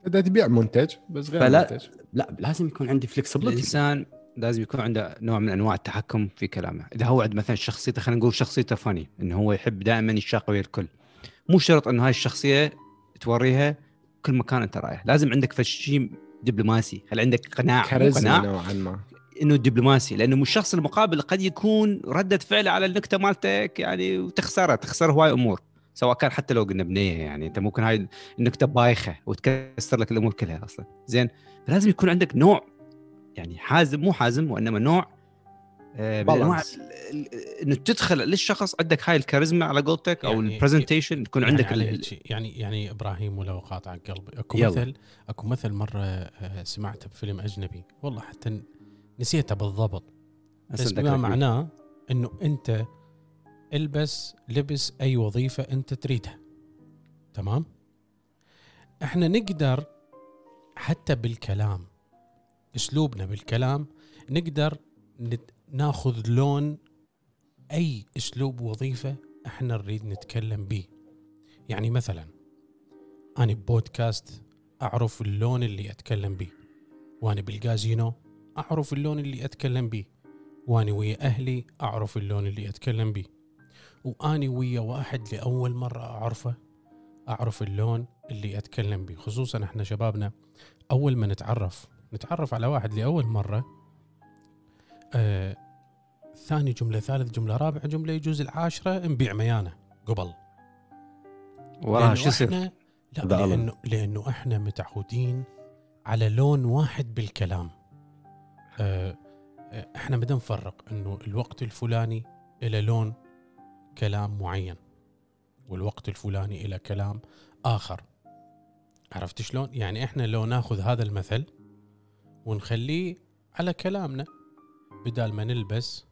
بدها تبيع منتج بس غير فلا- منتج. لا لازم يكون عندي فلكسبيتي الإنسان لازم يكون عنده نوع من أنواع التحكم في كلامه، إذا هو عنده مثلا شخصيته خلينا نقول شخصيته فاني إنه هو يحب دائما يشاق ويا الكل. مو شرط إنه هاي الشخصية توريها كل مكان أنت رايح، لازم عندك فد شيء دبلوماسي، هل عندك قناع؟ كاريزما نوعا ما. إنه دبلوماسي. لأنه الشخص المقابل قد يكون ردة فعله على النكتة مالتك يعني وتخسرها تخسر هواي أمور. سواء كان حتى لو قلنا بنية يعني أنت ممكن هاي النكته بايخة وتكسر لك الأمور كلها أصلا زين فلازم يكون عندك نوع يعني حازم مو حازم وإنما نوع آه، من انواع Balance. ال- ال- انه تدخل للشخص عندك هاي الكاريزما على قولتك أو يعني- البرزنتيشن تكون يعني عندك هيجي. يعني يعني إبراهيم ولو قاطع قلبي أكو يلا. مثل أكو مثل مرة آه، سمعته بفيلم أجنبي والله حتى نسيته بالضبط بس بما. معناه إنه أنت البس لبس أي وظيفة أنت تريدها تمام؟ إحنا نقدر حتى بالكلام أسلوبنا بالكلام نقدر ناخذ لون أي أسلوب وظيفة إحنا نريد نتكلم به يعني مثلا أنا بودكاست أعرف اللون اللي أتكلم به وأنا بالكازينو أعرف اللون اللي أتكلم به واني ويا أهلي أعرف اللون اللي أتكلم به وأني ويا واحد لأول مرة أعرفه أعرف اللون اللي أتكلم به خصوصا إحنا شبابنا أول ما نتعرف نتعرف على واحد لأول مرة آه ثاني جملة ثالث جملة رابع جملة يجوز العاشرة نبيع ميانة قبل وراها شو يصير؟ لا. لأنه لأنه إحنا متعودين على لون واحد بالكلام آه، آه، إحنا بدنا نفرق إنه الوقت الفلاني إلى لون كلام معين والوقت الفلاني إلى كلام آخر. عرفت شلون؟ يعني إحنا لو ناخذ هذا المثل ونخليه على كلامنا بدال ما نلبس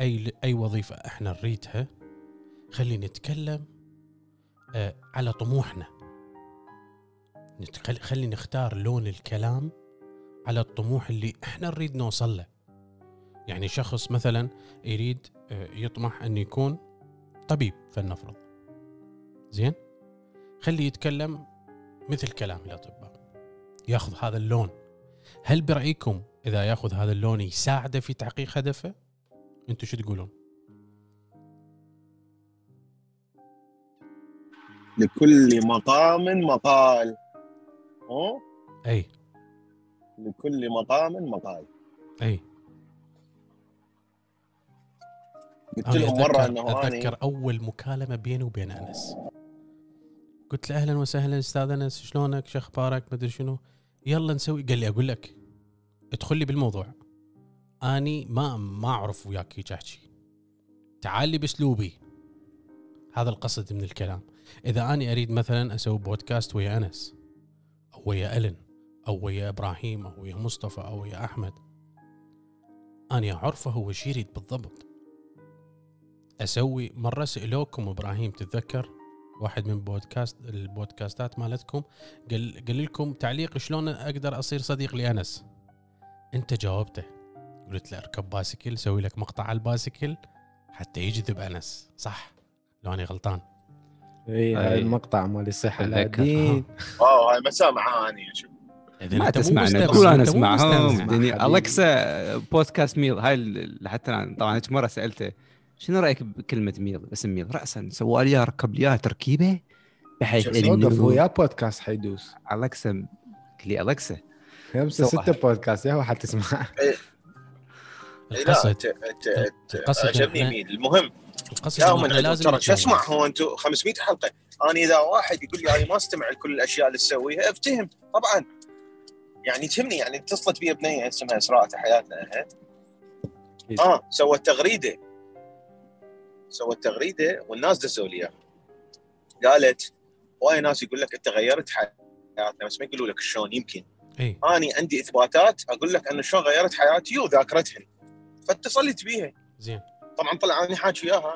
أي أي وظيفة إحنا نريدها خلي نتكلم آه، على طموحنا. خلي نختار لون الكلام على الطموح اللي إحنا نريد نوصل له. يعني شخص مثلا يريد آه، يطمح أن يكون طبيب فلنفرض. زين؟ خلي يتكلم مثل كلام الأطباء. ياخذ هذا اللون. هل برأيكم إذا ياخذ هذا اللون يساعده في تحقيق هدفه؟ أنتم شو تقولون؟ لكل مقام مقال. ها أي. لكل مقام مقال. أي. قلت لهم مرة إنه اني أتذكر أول مكالمة بيني وبين أنس. قلت له أهلا وسهلا أستاذ أنس شلونك؟ شو أخبارك؟ مدري شنو. يلا نسوي. قال لي أقول لك ادخل لي بالموضوع. أني ما ما أعرف وياك هيك أحكي. تعال لي بأسلوبي. هذا القصد من الكلام. إذا أني أريد مثلا أسوي بودكاست ويا أنس أو ويا ألن أو ويا إبراهيم أو ويا مصطفى أو ويا أحمد أنا أعرفه هو شو يريد بالضبط. أسوي مرة سألوكم إبراهيم تتذكر؟ واحد من بودكاست البودكاستات مالتكم. قال قال لكم تعليق شلون أقدر أصير صديق لأنس؟ أنت جاوبته. قلت له أركب باسكل سوي لك مقطع على الباسكل حتى يجذب أنس. صح؟ لو اني غلطان. إي هاي. المقطع مال أتذكر. الدين آه. هاي ما سامعها اني شوف إذن ما تسمعنا تقول أنا اسمعهم. الكسا بودكاست ميل هاي حتى طبعا هيك مرة سألته شنو رأيك بكلمة ميل اسم ميل؟ راسا سوى لي ركب لي تركيبة بحيث إنه ويا بودكاست حيدوس. الكسا قلت لي الكسا خمسة سوى. ستة بودكاست يا واحد تسمع. <laughs> القصد انت انت انت القصد عجبني مين المهم القصد يا من لازم ترى شو. اسمع؟ هو أنتم 500 حلقة. أنا إذا واحد يقول لي أنا ما أستمع لكل الأشياء اللي تسويها أفتهم. طبعا. يعني تهمني يعني اتصلت بي بنية اسمها اسراء حياتنا ها؟ إيه. آه سوت تغريدة. سوت تغريدة والناس دزوا لي. قالت وايد ناس يقول لك أنت غيرت حياتنا بس ما يقولوا لك شلون يمكن. إي. أني عندي إثباتات أقول لك ان شلون غيرت حياتي وذاكرتهن. فاتصلت بيها. زين. طبعا طلع أني حاكي وياها.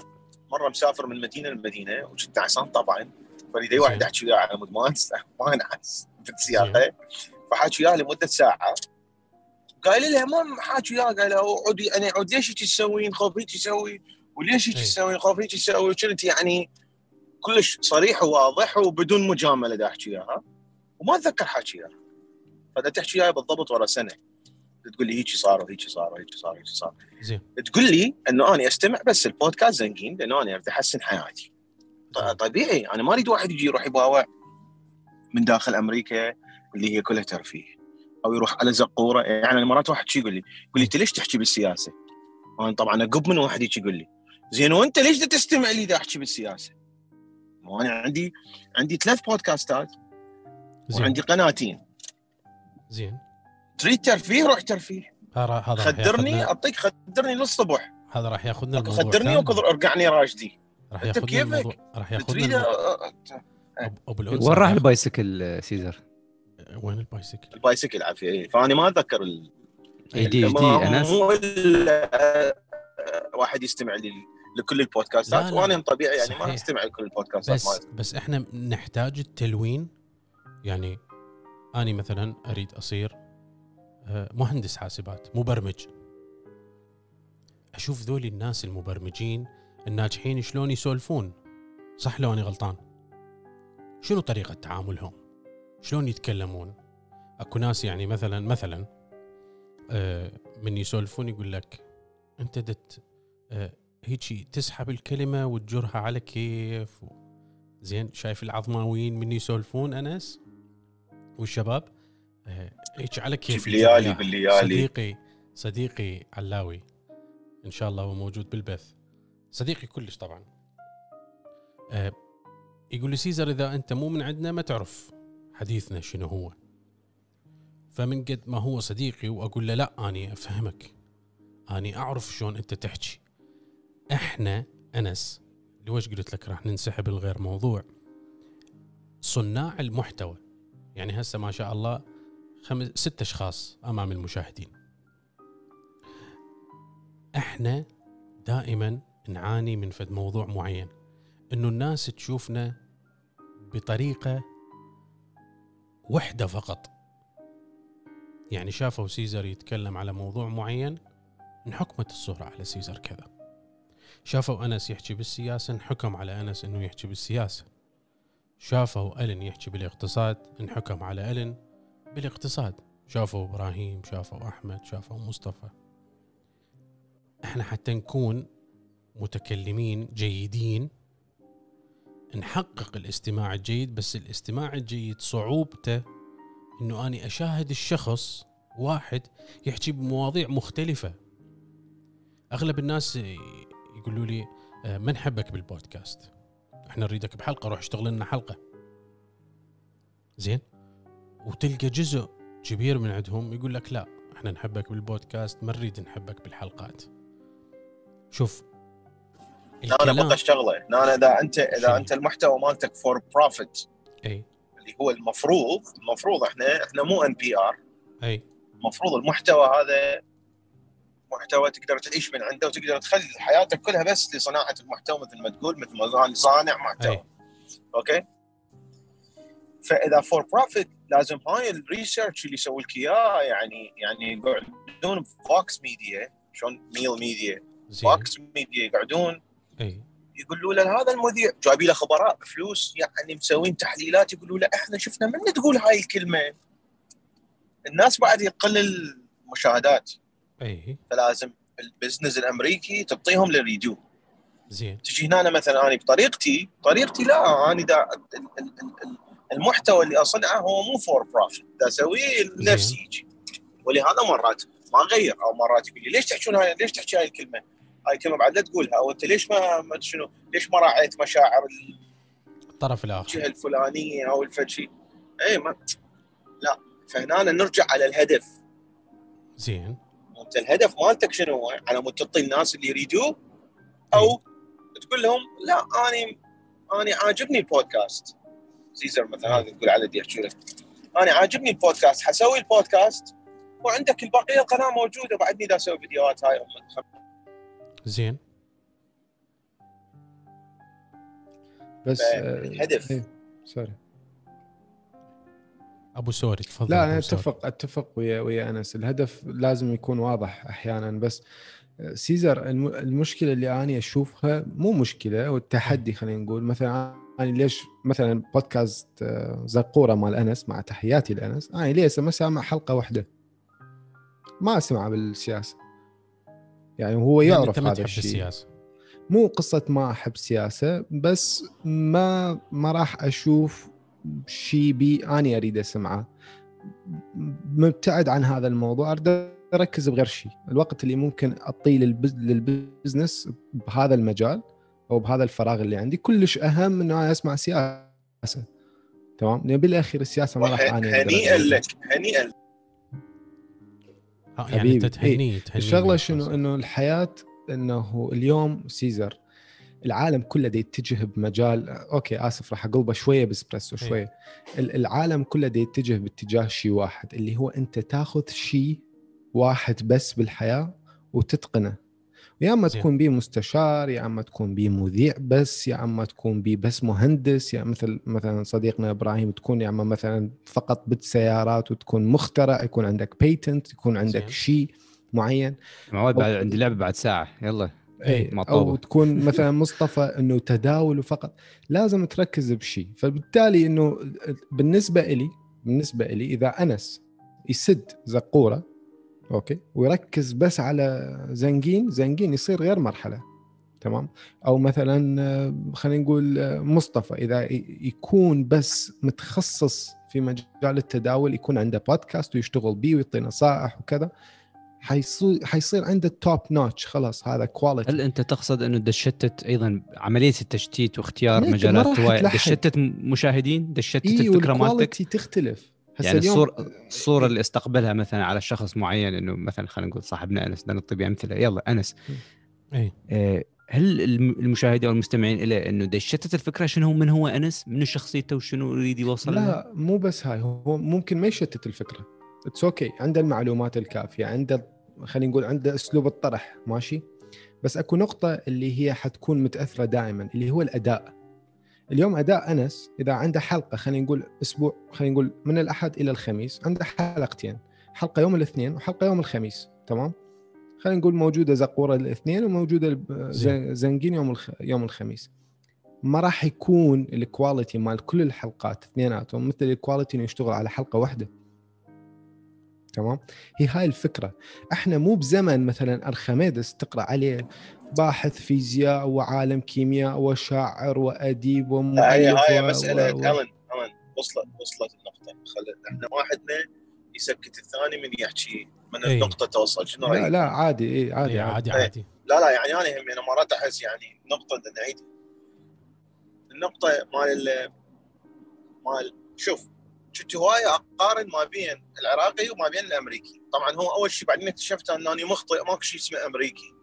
مرة مسافر من مدينة لمدينة وكنت نعسان طبعا. فريد اي واحد. أحكي وياه على مود ما ما انعس في السياقه فحاكي وياها لمدة ساعة. قايل لها ما حاكي وياها. قال لها عودي أنا عود ليش تسوين؟ خوف هيك تسوي؟ وليش هيك إيه. تسوين خوف هيك تسوي كنت يعني كلش صريح وواضح وبدون مجاملة دا أحكي وياها وما أتذكر حكي وياها فدا تحكي وياي بالضبط ورا سنة. تقول لي هيك صار وهيك صار وهيك صار وهيك صار. زين. تقول لي إنه أنا أستمع بس البودكاست زنقين لأنه أنا أريد أحسن حياتي. طبيعي. أنا ما أريد واحد يجي يروح يباوع من داخل أمريكا اللي هي كلها ترفيه. أو يروح على زقورة. يعني مرات واحد شي يقول لي يقول لي أنت ليش تحكي بالسياسة؟ أنا طبعا أقب من واحد يجي يقول لي زين وانت ليش دا تستمع لي دا احكي بالسياسة؟ وأنا عندي عندي ثلاث بودكاستات زين وعندي قناتين زين تريد ترفيه روح ترفيه هذا خدرني أعطيك خدرني للصبح هذا راح ياخذنا الموضوع خدرني. وكذا ارقعني راجدي راح ياخذنا بكيفك. الموضوع راح ياخذنا تريد أبو الأنثى وين راح البايسكل سيزر؟ وين البايسكل؟ البايسكل عافية إيه. فأنا ما أتذكر ال... اي دي دي انس واحد يستمع لي لكل البودكاستات لا، لا. وأنا طبيعي يعني صحيح. ما أستمع لكل البودكاستات بس مالتي. بس إحنا نحتاج التلوين يعني اني مثلا أريد أصير آه، مهندس حاسبات مبرمج أشوف ذولي الناس المبرمجين الناجحين شلون يسولفون صح لو اني غلطان شنو طريقة تعاملهم شلون يتكلمون أكو ناس يعني مثلا مثلا آه، من يسولفون يقول لك أنت دت آه، هيجي تسحب الكلمة وتجرها على كيف و- زين شايف العظماويين من يسولفون انس والشباب آه، هيك على كيف؟ ليالي بالليالي. صديقي صديقي علاوي إن شاء الله هو موجود بالبث. صديقي كلش طبعا. آه، يقول لي سيزر إذا أنت مو من عندنا ما تعرف حديثنا شنو هو. فمن قد ما هو صديقي وأقول له لا أني أفهمك. أني أعرف شلون أنت تحكي. إحنا أنس لوش قلت لك راح ننسحب الغير موضوع؟ صناع المحتوى. يعني هسه ما شاء الله خمس ست أشخاص أمام المشاهدين. إحنا دائما نعاني من فد موضوع معين. إنه الناس تشوفنا بطريقة وحدة فقط. يعني شافوا سيزر يتكلم على موضوع معين انحكمت الصورة على سيزر كذا. شافوا أنس يحكي بالسياسة انحكم على أنس أنه يحكي بالسياسة. شافوا ألن يحكي بالاقتصاد انحكم على ألن بالاقتصاد. شافوا إبراهيم شافوا أحمد شافوا مصطفى. إحنا حتى نكون متكلمين جيدين نحقق الاستماع الجيد بس الاستماع الجيد صعوبته إنه أني أشاهد الشخص واحد يحكي بمواضيع مختلفة. أغلب الناس يقولوا لي آه، ما نحبك بالبودكاست؟ إحنا نريدك بحلقة روح اشتغل لنا حلقة. زين؟ وتلقى جزء كبير من عندهم يقول لك لا إحنا نحبك بالبودكاست ما نريد نحبك بالحلقات. شوف لا أنا بقى شغلة. أنا إذا أنت؟ إذا أنت المحتوى مالتك for profit أي. اللي هو المفروض المفروض إحنا إحنا مو NPR أي. المفروض المحتوى هذا محتوى تقدر تعيش من عنده وتقدر تخلي حياتك كلها بس لصناعة المحتوى مثل ما تقول مثل ما أنا صانع محتوى. أي. okay؟ فإذا for profit لازم هاي ال research اللي يسوي لك إياه يعني يعني يقعدون ب Vox Media. شلون؟ ميل media. Vox Media يقعدون أي. يقولوا له هذا المذيع. جايبين له خبراء بفلوس يعني مسوين تحليلات يقولوا له إحنا شفنا من تقول هاي الكلمة. الناس بعد يقلل المشاهدات. اي فلازم ال business الأمريكي تعطيهم اللي يريدوه زين. تجي هنا مثلا أنا بطريقتي طريقتي لا أنا دا ال- ال- ال- ال- المحتوى اللي أصنعه هو مو for profit دا أسويه لنفسي يجي. ولهذا مرات ما أغير أو مرات يقول لي ليش تحكون هاي ليش تحكي هاي الكلمة؟ هاي الكلمة بعد لا تقولها. أو أنت ليش ما ما شنو ليش ما راعيت مشاعر الطرف الآخر. الجهة الفلانية أو الفد شيء اي ما لا. فهنا نرجع على الهدف. زين. أنت الهدف مالتك شنو؟ هو؟ على مود تعطي الناس اللي يريدوه أو تقول لهم لا أني أني عاجبني البودكاست. سيزر مثلا هذا تقول على دي احكي لك. أنا عاجبني البودكاست حسوي البودكاست وعندك البقيه القناة موجودة بعدني دا أسوي فيديوهات هاي أم- زين. بس الهدف. آه، إيه، سوري. أبو sorry تفضل لا أنا. أتفق أتفق ويا ويا أنس. الهدف لازم يكون واضح أحيانا بس سيزر الم- المشكلة اللي أنا أشوفها مو مشكلة والتحدي خلينا نقول. مثلا أنا ليش مثلا بودكاست آه، زقورة مال أنس مع تحياتي لأنس أنا ليش ما سامع حلقة واحدة؟ ما اسمعه بالسياسة. يعني هو لأن يعرف ما هذا الشيء. السياسة. مو قصة ما أحب سياسة بس ما ما راح أشوف شيء بي أنا أريد أسمعه. مبتعد عن هذا الموضوع أريد أركز بغير شيء الوقت اللي ممكن للبز- للبزنس بهذا المجال أو بهذا الفراغ اللي عندي كلش أهم من أنا أسمع سياسة. تمام؟ لأن بالأخير السياسة ما راح أقدر هنيئا. لك هنيئا. لك. آه، يعني أنت تهنيه تهنيه الشغلة شنو؟ إنه الحياة إنه اليوم سيزر. العالم كله دا يتجه بمجال okay آسف راح أقلبه شوية بإسبريسو إيه. شوية ال- العالم كله دا يتجه باتجاه شيء واحد اللي هو أنت تاخذ شيء واحد بس بالحياة وتتقنه يا أما زين. تكون بيه مستشار يا أما تكون بيه مذيع بس يا أما تكون بيه بس مهندس يا مثل مثلا صديقنا إبراهيم تكون يا أما مثلا فقط بالسيارات وتكون مخترع يكون عندك patent يكون عندك. شيء معين معود بعد عندي لعبة بعد ساعة يلا اي ما أو. تكون مثلا مصطفى إنه تداول فقط. لازم تركز بشيء فبالتالي إنه بالنسبة لي بالنسبة لي إذا أنس يسد زقورة okay ويركز بس على زنكين زنكين يصير غير مرحلة تمام؟ أو مثلا آه، خلينا نقول آه، مصطفى إذا يكون بس متخصص في مجال التداول يكون عنده بودكاست ويشتغل بيه ويعطي نصائح وكذا حيصير حيصير عنده top notch خلاص هذا quality هل أنت تقصد أنه دشتت أيضا عملية التشتيت واختيار مجالات هوايه تلحق. دشتت مشاهدين؟ دشتت اي الفكرة مالتك؟ تختلف. يعني اليوم- الصورة الصورة اللي أستقبلها مثلا على شخص معين إنه مثلا خلينا نقول صاحبنا أنس بدنا نعطي أمثلة. يلا أنس. اي آه، هل الم- المشاهدين أو المستمعين له إنه دشتت الفكرة شنو من هو أنس؟ منو شخصيته؟ وشنو يريد يوصل؟ لا مو بس هاي هو ممكن ما يشتت الفكرة. it's okay okay. عنده المعلومات الكافية عنده خلينا نقول عنده أسلوب الطرح ماشي؟ بس أكو نقطة اللي هي حتكون متأثرة دائما اللي هو الأداء. اليوم أداء أنس إذا عنده حلقة خلينا نقول أسبوع خلينا نقول من الأحد إلى الخميس عنده حلقتين. حلقة يوم الاثنين وحلقة يوم الخميس تمام؟ خلينا نقول موجودة زقورة الاثنين وموجودة زنقين يوم الخ... يوم الخميس. ما راح يكون ال quality مال كل الحلقات اثنيناتهم مثل ال quality إنه يشتغل على حلقة واحدة. تمام هي هاي الفكرة إحنا مو بزمن مثلا أرخميدس تقرأ عليه باحث فيزياء وعالم كيمياء وشاعر وأديب لا، ومؤلف هاي و- مسألة و- الن الن وصلت وصلت النقطة خلي إحنا واحدنا يسكت الثاني من يحكي من إي. النقطة توصل شنو لا رأيك؟ لا عادي اي عادي, إي، عادي. عادي عادي لا لا يعني أنا همي أنا مرات أحس يعني نقطة نعيد النقطة مال ال- مال شوف كنت هوايه اقارن ما بين العراقي وما بين الأمريكي. طبعا هو أول شيء بعدين اكتشفت اني مخطئ ماكو شيء اسمه أمريكي.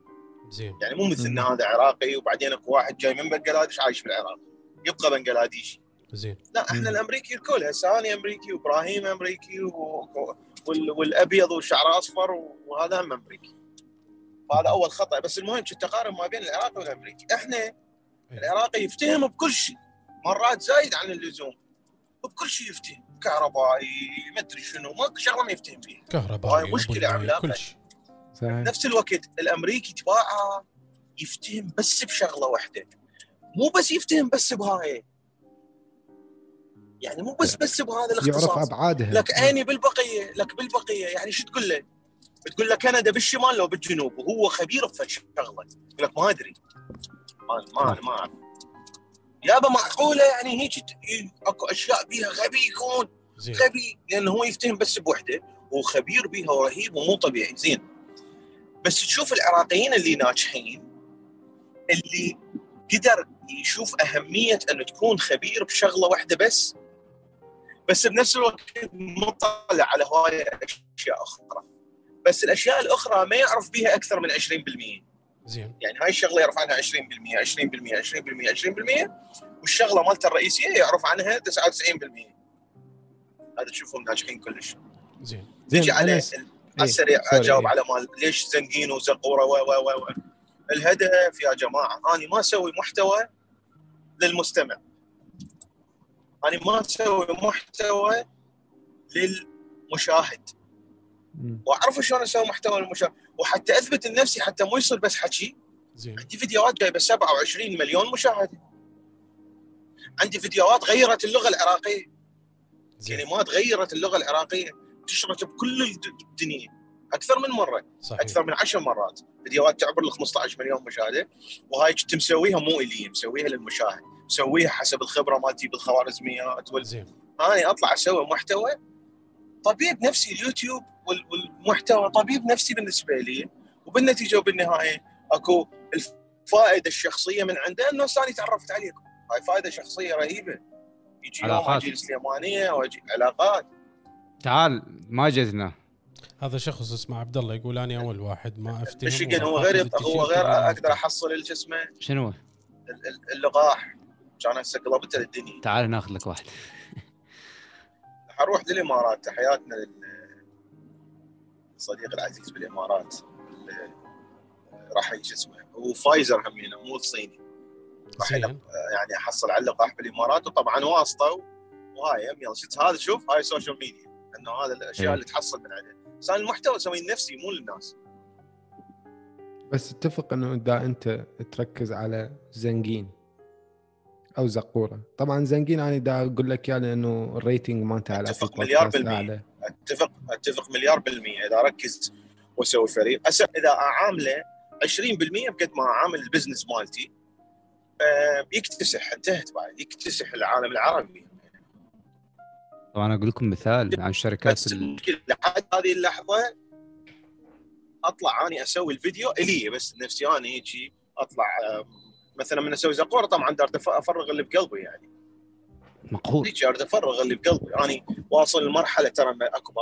زين. يعني مو مثل إن. هذا عراقي وبعدين أكو واحد جاي من بنجلاديش عايش في العراق يبقى بنجلاديشي زين. لا إحنا مم. الأمريكي الكل هسه أنا أمريكي وإبراهيم أمريكي و... وال... والأبيض والشعر أصفر وهذا هم أمريكي. فهذا أول خطأ. بس المهم كنت اقارن ما بين العراقي والأمريكي؟ إحنا العراقي يفتهم بكل شيء. مرات زايد عن اللزوم. بكل شيء يفتهم. كهربائي ما أدري شنو ماكو شغلة ما يفتهم فيها. عملاقة. كل شيء. صحيح. نفس الوقت الأمريكي تباعه يفتهم بس بشغلة واحدة. مو بس يفتهم بس بهاي. يعني مو بس بس بهذا يعرف الاختصاص. أبعادها. لك اني بالبقية لك بالبقية. يعني شو تقول له؟ تقول له كندا بالشمال لو بالجنوب وهو خبير في شغله يقول لك ما أدري. ما ما ما أعرف. يابا معقولة يعني هيك أكو أشياء بيها غبي يكون زين. غبي لأنه هو يفتهم بس بوحدة وخبير بيها ورهيب ومو طبيعي. زين. بس تشوف العراقيين اللي ناجحين اللي قدر يشوف أهمية انه تكون خبير بشغلة واحدة بس بس بنفس الوقت مطلع على هوايه أشياء أخرى. بس الأشياء الأخرى ما يعرف بيها أكثر من 20% زين. يعني هاي الشغلة يعرف عنها 20% 20% 20% 20% والشغلة مالته الرئيسية يعرف عنها 99% هذا تشوفهم ناجحين كلش. زين. زين نجي على إيه، السريع سوري، أجاوب إيه. على مال ليش زنقين وزقوره و و و. الهدف يا جماعة أنا ما أسوي محتوى للمستمع. أنا ما أسوي محتوى للمشاهد. واعرف شلون أسوي محتوى للمشاهد وحتى أثبت لنفسي حتى مو يصير بس حكي. زين. عندي فيديوهات جايبة 27 مليون مشاهدة. عندي فيديوهات غيرت اللغة العراقية. زين. كلمات غيرت اللغة العراقية. انتشرت بكل الد- الدنيا. أكثر من مرة. صحيح. أكثر من 10 مرات. فيديوهات تعبر ال 15 مليون مشاهدة. وهاي كنت مسويها مو إلي مسويها للمشاهد. مسويها حسب الخبرة مالتي بالخوارزميات وال... زين. أنا أطلع أسوي محتوى. طبيب نفسي اليوتيوب والمحتوى طبيب نفسي بالنسبة لي وبالنتيجة وبالنهاية أكو الفائدة الشخصية من عنده إنه ثاني تعرفت عليكم هاي فائدة شخصية رهيبة. يجي يوم علاقات. أجي السليمانيه واجي علاقات. تعال ما جزنا. هذا شخص اسمه عبد الله يقول أنا أول واحد ما أفتهم مشيغن هو غير هو غير أقدر. أحصل شو اسمه؟ شنو ال- ال- اللقاح. كان هسه قلبت الدنيا تعال ناخذ لك واحد. حروح للإمارات تحياتنا للصديق العزيز بالإمارات راح يجي اسمه. هو فايزر همينه مو الصيني. راح زين. يعني احصل على اللقاح بالإمارات وطبعا واسطة وهاي هم يلا شفت هذا؟ شوف هاي ال social media إنه هذا الأشياء إيه. اللي تحصل من عنده بس أنا المحتوى اسويه لنفسي مو للناس. بس اتفق إنه إذا أنت تركز على زنقين أو زقورة. طبعا زنقين أنا دا أقول لك يا لأنه ال rating مالته على Apple مليار بالمية. اتفق أتفق مليار بالمية. إذا أركز وأسوي فريق هسه إذا أعامله 20% بقد ما أعامل ال business مالتي آه، يكتسح انتهت بعد. يكتسح العالم العربي. طبعا أقول لكم مثال عن شركات بس ال... المشكلة لحد هذه اللحظة أطلع أني أسوي الفيديو إلي بس نفسي أنا هيجي أطلع مثلا من أسوي زقورة طبعا أفرغ اللي بقلبي يعني. مقهور. اريد افرغ اللي بقلبي. اني واصل لمرحلة ترى أكو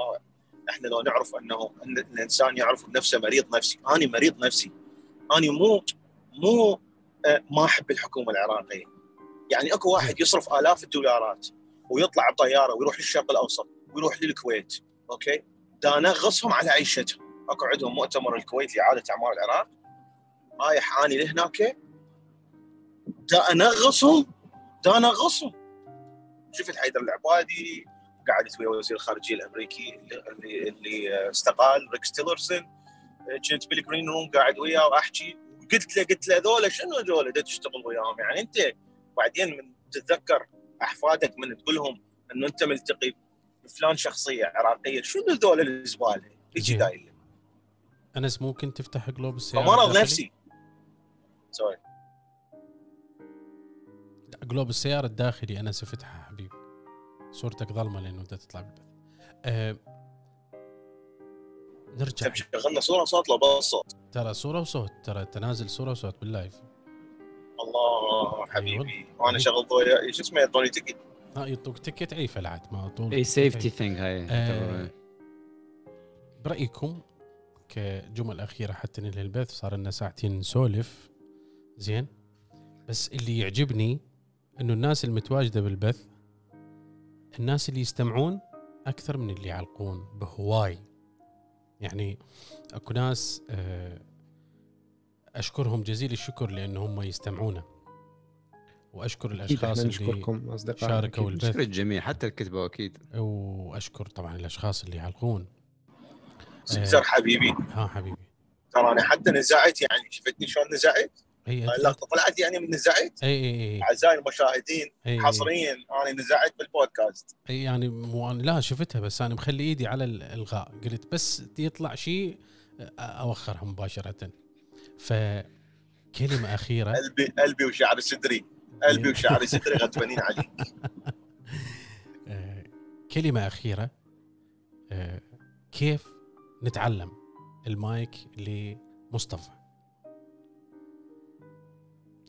إحنا لو نعرف إنه إن الإنسان يعرف بنفسه مريض نفسي. أنا مريض نفسي. أنا مو مو آه، ما أحب الحكومة العراقية. يعني أكو واحد يصرف آلاف الدولارات ويطلع بطيارة ويروح للشرق الأوسط ويروح للكويت okay؟ دا انغصهم على عيشتهم. أكو عندهم مؤتمر الكويت لإعادة اعمار العراق. رايح أني لهناك. دا انغصهم دا انغصهم شفت حيدر العبادي قعدت ويا وزير الخارجيه الأمريكي اللي اللي استقال ريكس تيلرسون كنت بال green room قاعد وياه وأحكي. قلت له قلت له ذولا شنو ذولا؟ تشتغل وياهم. يعني أنت بعدين من تتذكر أحفادك من تقول لهم إنه أنت ملتقي بفلان شخصية عراقية شنو ذولا الزباله؟ يجي زين. دايل أنس ممكن تفتح جلوب السياره فمرض الداخلي؟ نفسي. sorry جلوب السياره الداخلي انس حبيبي صورتك ظلمة لأنه بدها تطلع بالبث أه نرجع. طيب شغلنا صورة صوت لو بس صوت. ترى صورة وصوت ترى تنازل صورة وصوت باللايف. الله حبيبي. أيوة. وأنا شغل شو اسمه؟ يعطوني تكت آه يعطوك تكت أي فلعت ما طول أي سيفتي ثينج هاي. آه، برأيكم كجمل اخيره حتى ننهي البث صار لنا ساعتين نسولف. زين. بس اللي يعجبني إنه الناس المتواجدة بالبث الناس اللي يستمعون أكثر من اللي يعلقون بهواي. يعني أكو ناس آه، أشكرهم جزيل الشكر لأن هم يستمعونا وأشكر الأشخاص اللي شاركوا. البث. نشكر الجميع حتى الكتبة أكيد. وأشكر طبعا الأشخاص اللي يعلقون. آه. سيزر حبيبي ها حبيبي. ترى أنا حتى نزعت يعني شفتني شلون نزعت؟ اي اللقطه طلعت يعني من نزعت إي إي أعزائي المشاهدين إي حصريا أنا نزعت بالبودكاست. إي يعني مو أنا لا شفتها بس أنا مخلي إيدي على الالغاء قلت بس يطلع شيء أوخرها مباشرة. فكلمة أخيرة. <laughs> قلبي قلبي وشعر صدري. قلبي وشعر صدري غضبانين عليك. <laughs> كلمة أخيرة. كيف نتعلم المايك لمصطفى؟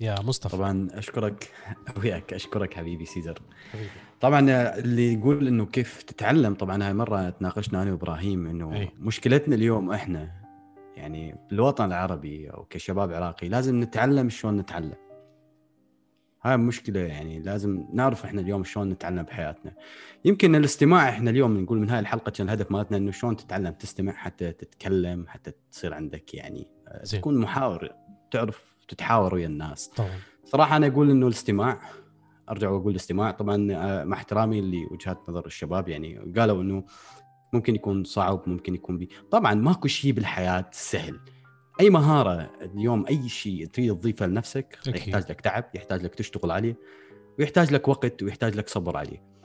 يا مصطفى. طبعا أشكرك <laughs> وياك أشكرك حبيبي سيزر. حبيبي. طبعا اللي يقول إنه كيف تتعلم طبعا هاي مرة تناقشنا أنا وإبراهيم إنه أي. مشكلتنا اليوم إحنا يعني بالوطن العربي أو كشباب عراقي لازم نتعلم شلون نتعلم. هاي مشكلة يعني لازم نعرف إحنا اليوم شلون نتعلم بحياتنا. يمكن الاستماع إحنا اليوم نقول من هاي الحلقة كان الهدف مالتنا إنه شلون تتعلم تستمع حتى تتكلم حتى تصير عندك يعني آه، زين. تكون محاور تعرف تتحاور ويا الناس. طبعا. صراحة أنا أقول إنه الاستماع أرجع وأقول الاستماع. طبعا آه، مع احترامي لوجهات نظر الشباب يعني قالوا إنه ممكن يكون صعب ممكن يكون بي. طبعا ماكو شيء بالحياة سهل. أي مهارة اليوم أي شيء تريد تضيفه لنفسك أكيد. يحتاج لك تعب يحتاج لك تشتغل عليه ويحتاج لك وقت ويحتاج لك صبر عليه.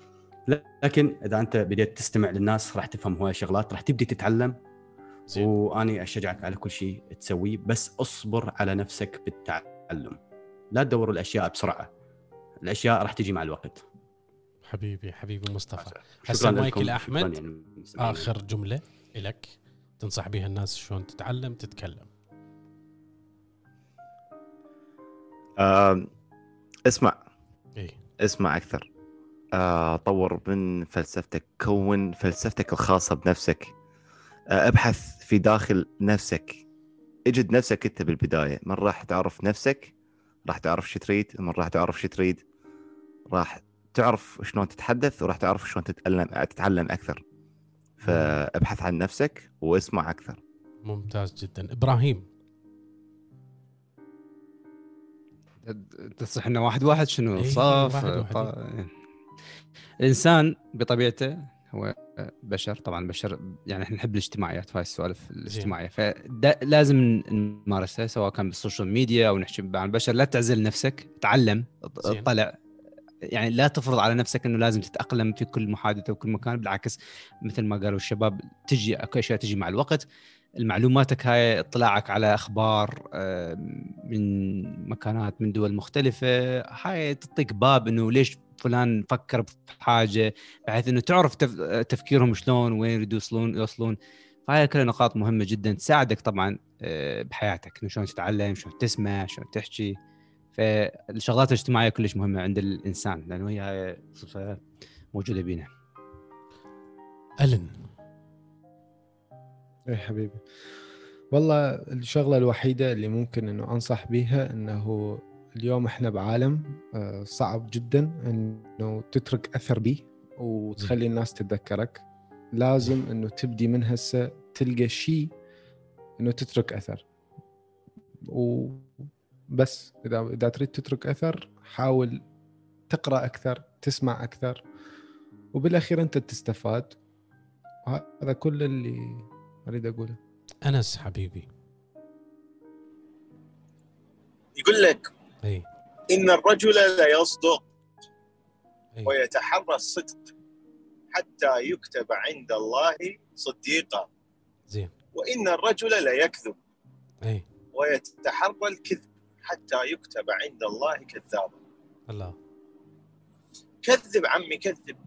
لكن إذا أنت بديت تستمع للناس راح تفهم هواي شغلات راح تبدي تتعلم. زين. وأني أشجعك على كل شيء تسويه بس أصبر على نفسك بالتعلم. لا تدور الأشياء بسرعة. الأشياء راح تجي مع الوقت. حبيبي حبيبي مصطفى. هسه لاحمد شكراً يعني. آخر جملة لك تنصح بها الناس شلون تتعلم تتكلم. اسمع. اي اسمع أكثر. آه، طور من فلسفتك كون فلسفتك الخاصة بنفسك. أبحث في داخل نفسك. اجد نفسك أنت بالبداية. من راح تعرف نفسك؟ راح تعرف شو تريد. من راح تعرف شو تريد؟ راح تعرف شلون تتحدث وراح تعرف شلون تتعلم تتعلم أكثر. فأبحث عن نفسك واسمع أكثر. ممتاز جدا. إبراهيم. تصح إنه واحد واحد شنو؟ إيه، صاف واحد واحد. الانسان بطبيعته هو بشر. طبعا بشر يعني إحنا نحب الاجتماعيات في هاي السوالف الاجتماعيه فلازم نمارسها سواء كان بال social media أو نحكي مع البشر. لا تعزل نفسك تعلم. اطلع يعني لا تفرض على نفسك إنه لازم تتأقلم في كل محادثة وكل مكان بالعكس مثل ما قالوا الشباب تجي اكو أشياء تجي مع الوقت. المعلوماتك هاي اطلاعك على أخبار من مكانات من دول مختلفة هاي تعطيك باب إنه ليش فلان فكر بحاجة بحيث إنه تعرف تف- تفكيرهم شلون وين يريدوا يوصلون يوصلون. فهاي كلها نقاط مهمة جدا تساعدك طبعا آه، بحياتك إنه شلون تتعلم شلون تسمع شلون تحكي. فالشغلات الاجتماعية كلش مهمة عند الإنسان لأنه هي صفة موجودة بينا. ألن. اي حبيبي. والله الشغلة الوحيدة اللي ممكن إنه أنصح بيها إنه اليوم إحنا بعالم آه، صعب جدا إنه تترك أثر بيه وتخلي الناس تتذكرك. لازم إنه تبدي من هسه تلقى شيء إنه تترك أثر. وبس إذا إذا تريد تترك أثر حاول تقرأ أكثر تسمع أكثر وبالأخير أنت تستفاد. هذا كل اللي أريد أقوله. أنس حبيبي. يقول لك إي. إن الرجل لا يصدق إي. ويتحرى الصدق حتى يكتب عند الله صديقا. زين. وإن الرجل لا يكذب إي. ويتحرى الكذب حتى يكتب عند الله كذابا. الله. كذب عمي كذب.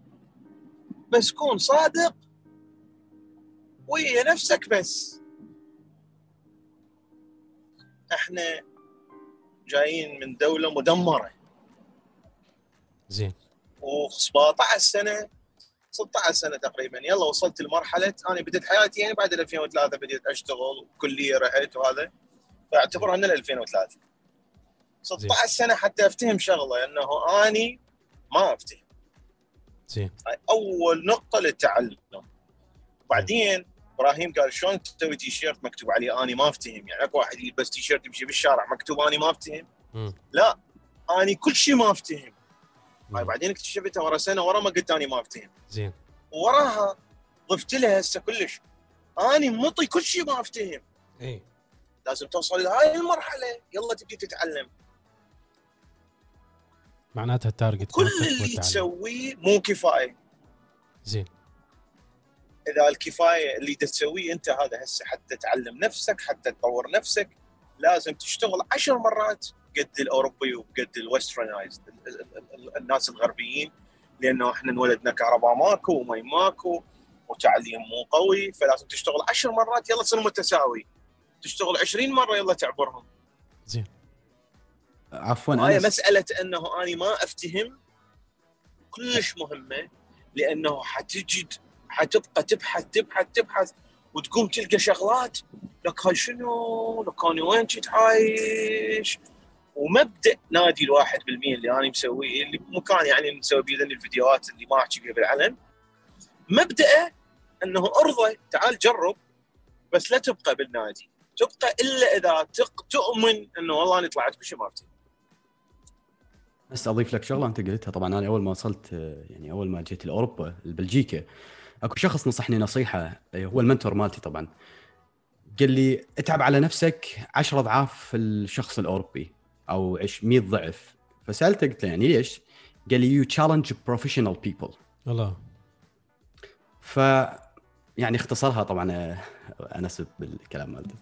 بس كون صادق ويا نفسك بس. إحنا جايين من دولة مدمرة. زين. و17 سنة 16 سنة تقريبا. يلا وصلت لمرحلة أنا بديت حياتي يعني بعد 2003 بديت أشتغل وكلية رحت وهذا. فاعتبرها من 2003 16 سنة حتى أفتهم شغلة إنه أني ما أفتهم. زين. أول نقطة للتعلم. بعدين إبراهيم قال شلون تسوي تي شيرت مكتوب عليه أني ما أفتهم؟ يعني أكو واحد يلبس تي شيرت يمشي بالشارع مكتوب أني ما أفتهم. لا أني كل شيء ما أفتهم. هاي مم. بعدين اكتشفتها ورا سنة ورا ما قلت أني ما أفتهم. زين. وراها ضفت لها هسه كلش أني مطي كل شيء ما أفتهم. إي. لازم توصل لهاي المرحلة يلا تبدي تتعلم. معناتها ال target كل اللي. تسويه مو كفاية. زين. إذا الكفاية اللي تسويه أنت هذا هسه حتى تعلم نفسك حتى تطور نفسك لازم تشتغل عشر مرات قد الأوروبي وقد ال westernized الناس الغربيين لأنه إحنا انولدنا كهرباء ماكو ومي ماكو وتعليم مو قوي فلازم تشتغل عشر مرات يلا تصير متساوي. تشتغل 20 مرة يلا تعبرهم. زين. عفوا هاي. مسألة إنه اني ما أفتهم كلش مهمة لأنه حتجد حتبقى تبحث تبحث تبحث وتقوم تلقى شغلات. لك هاي شنو؟ لك أنا وين كنت عايش ومبدأ نادي الواحد بالمية اللي أنا مسويه اللي بمكان يعني مسوي بيه الفيديوهات اللي ما أحكي فيها بالعلن. مبدأه إنه ارضى تعال جرب بس لا تبقى بالنادي. تبقى إلا إذا تق- تؤمن إنه والله أنا طلعت بشيء ما افتهم بس أضيف لك شغلة أنت قلتها. طبعا أنا أول ما وصلت يعني أول ما جيت لأوروبا لبلجيكا أكو شخص نصحني نصيحة آه، هو المنتور مالتي طبعا. قال لي اتعب على نفسك 10 أضعاف الشخص الأوروبي أو عش 100 ضعف. فسألته قلت له يعني ليش؟ قال لي you challenge professional people الله. ف يعني اختصرها طبعا آه، انس بالكلام مالته.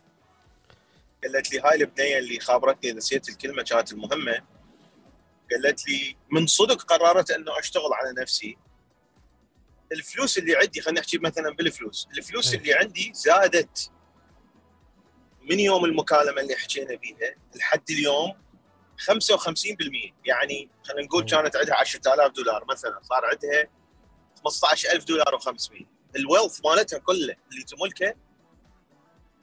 قالت لي هاي البنية اللي خابرتني نسيت الكلمة كانت المهمة. قالت لي من صدق قررت أنه أشتغل على نفسي الفلوس اللي عندي خلينا نحكي مثلا بالفلوس الفلوس. اللي عندي زادت من يوم المكالمة اللي حكينا بيها لحد اليوم 55% يعني خلينا نقول. كانت عندها 10000 دولار مثلا صار عندها 15000 دولار و500 الويلث مالتها كله اللي تملكه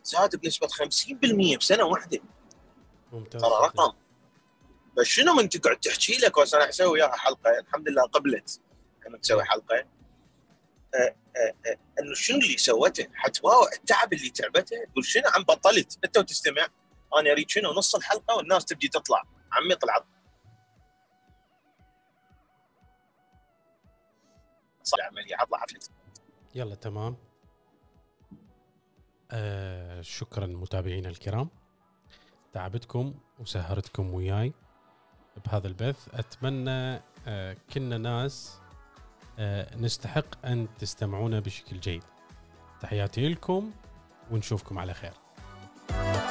زاد بنسبة 50% بسنة واحدة. ممتاز. ترى رقم. بس شنو من تقعد تحكي لك أنا أسوي وياها حلقة؟ الحمد لله قبلت. انه تسوي حلقة. انه شنو اللي سوته؟ حتواوع التعب اللي تعبته تقول شنو؟ عم بطلت. انت وتستمع. أنا اريد شنو؟ نص الحلقة والناس تبدي تطلع. عمي طلعت صار عملية. عفلت يلا تمام. آه شكرا متابعينا الكرام. تعبتكم وسهرتكم وياي بهذا البث. أتمنى آه كنا ناس آه، نستحق أن تستمعونا بشكل جيد. تحياتي لكم ونشوفكم على خير. thank you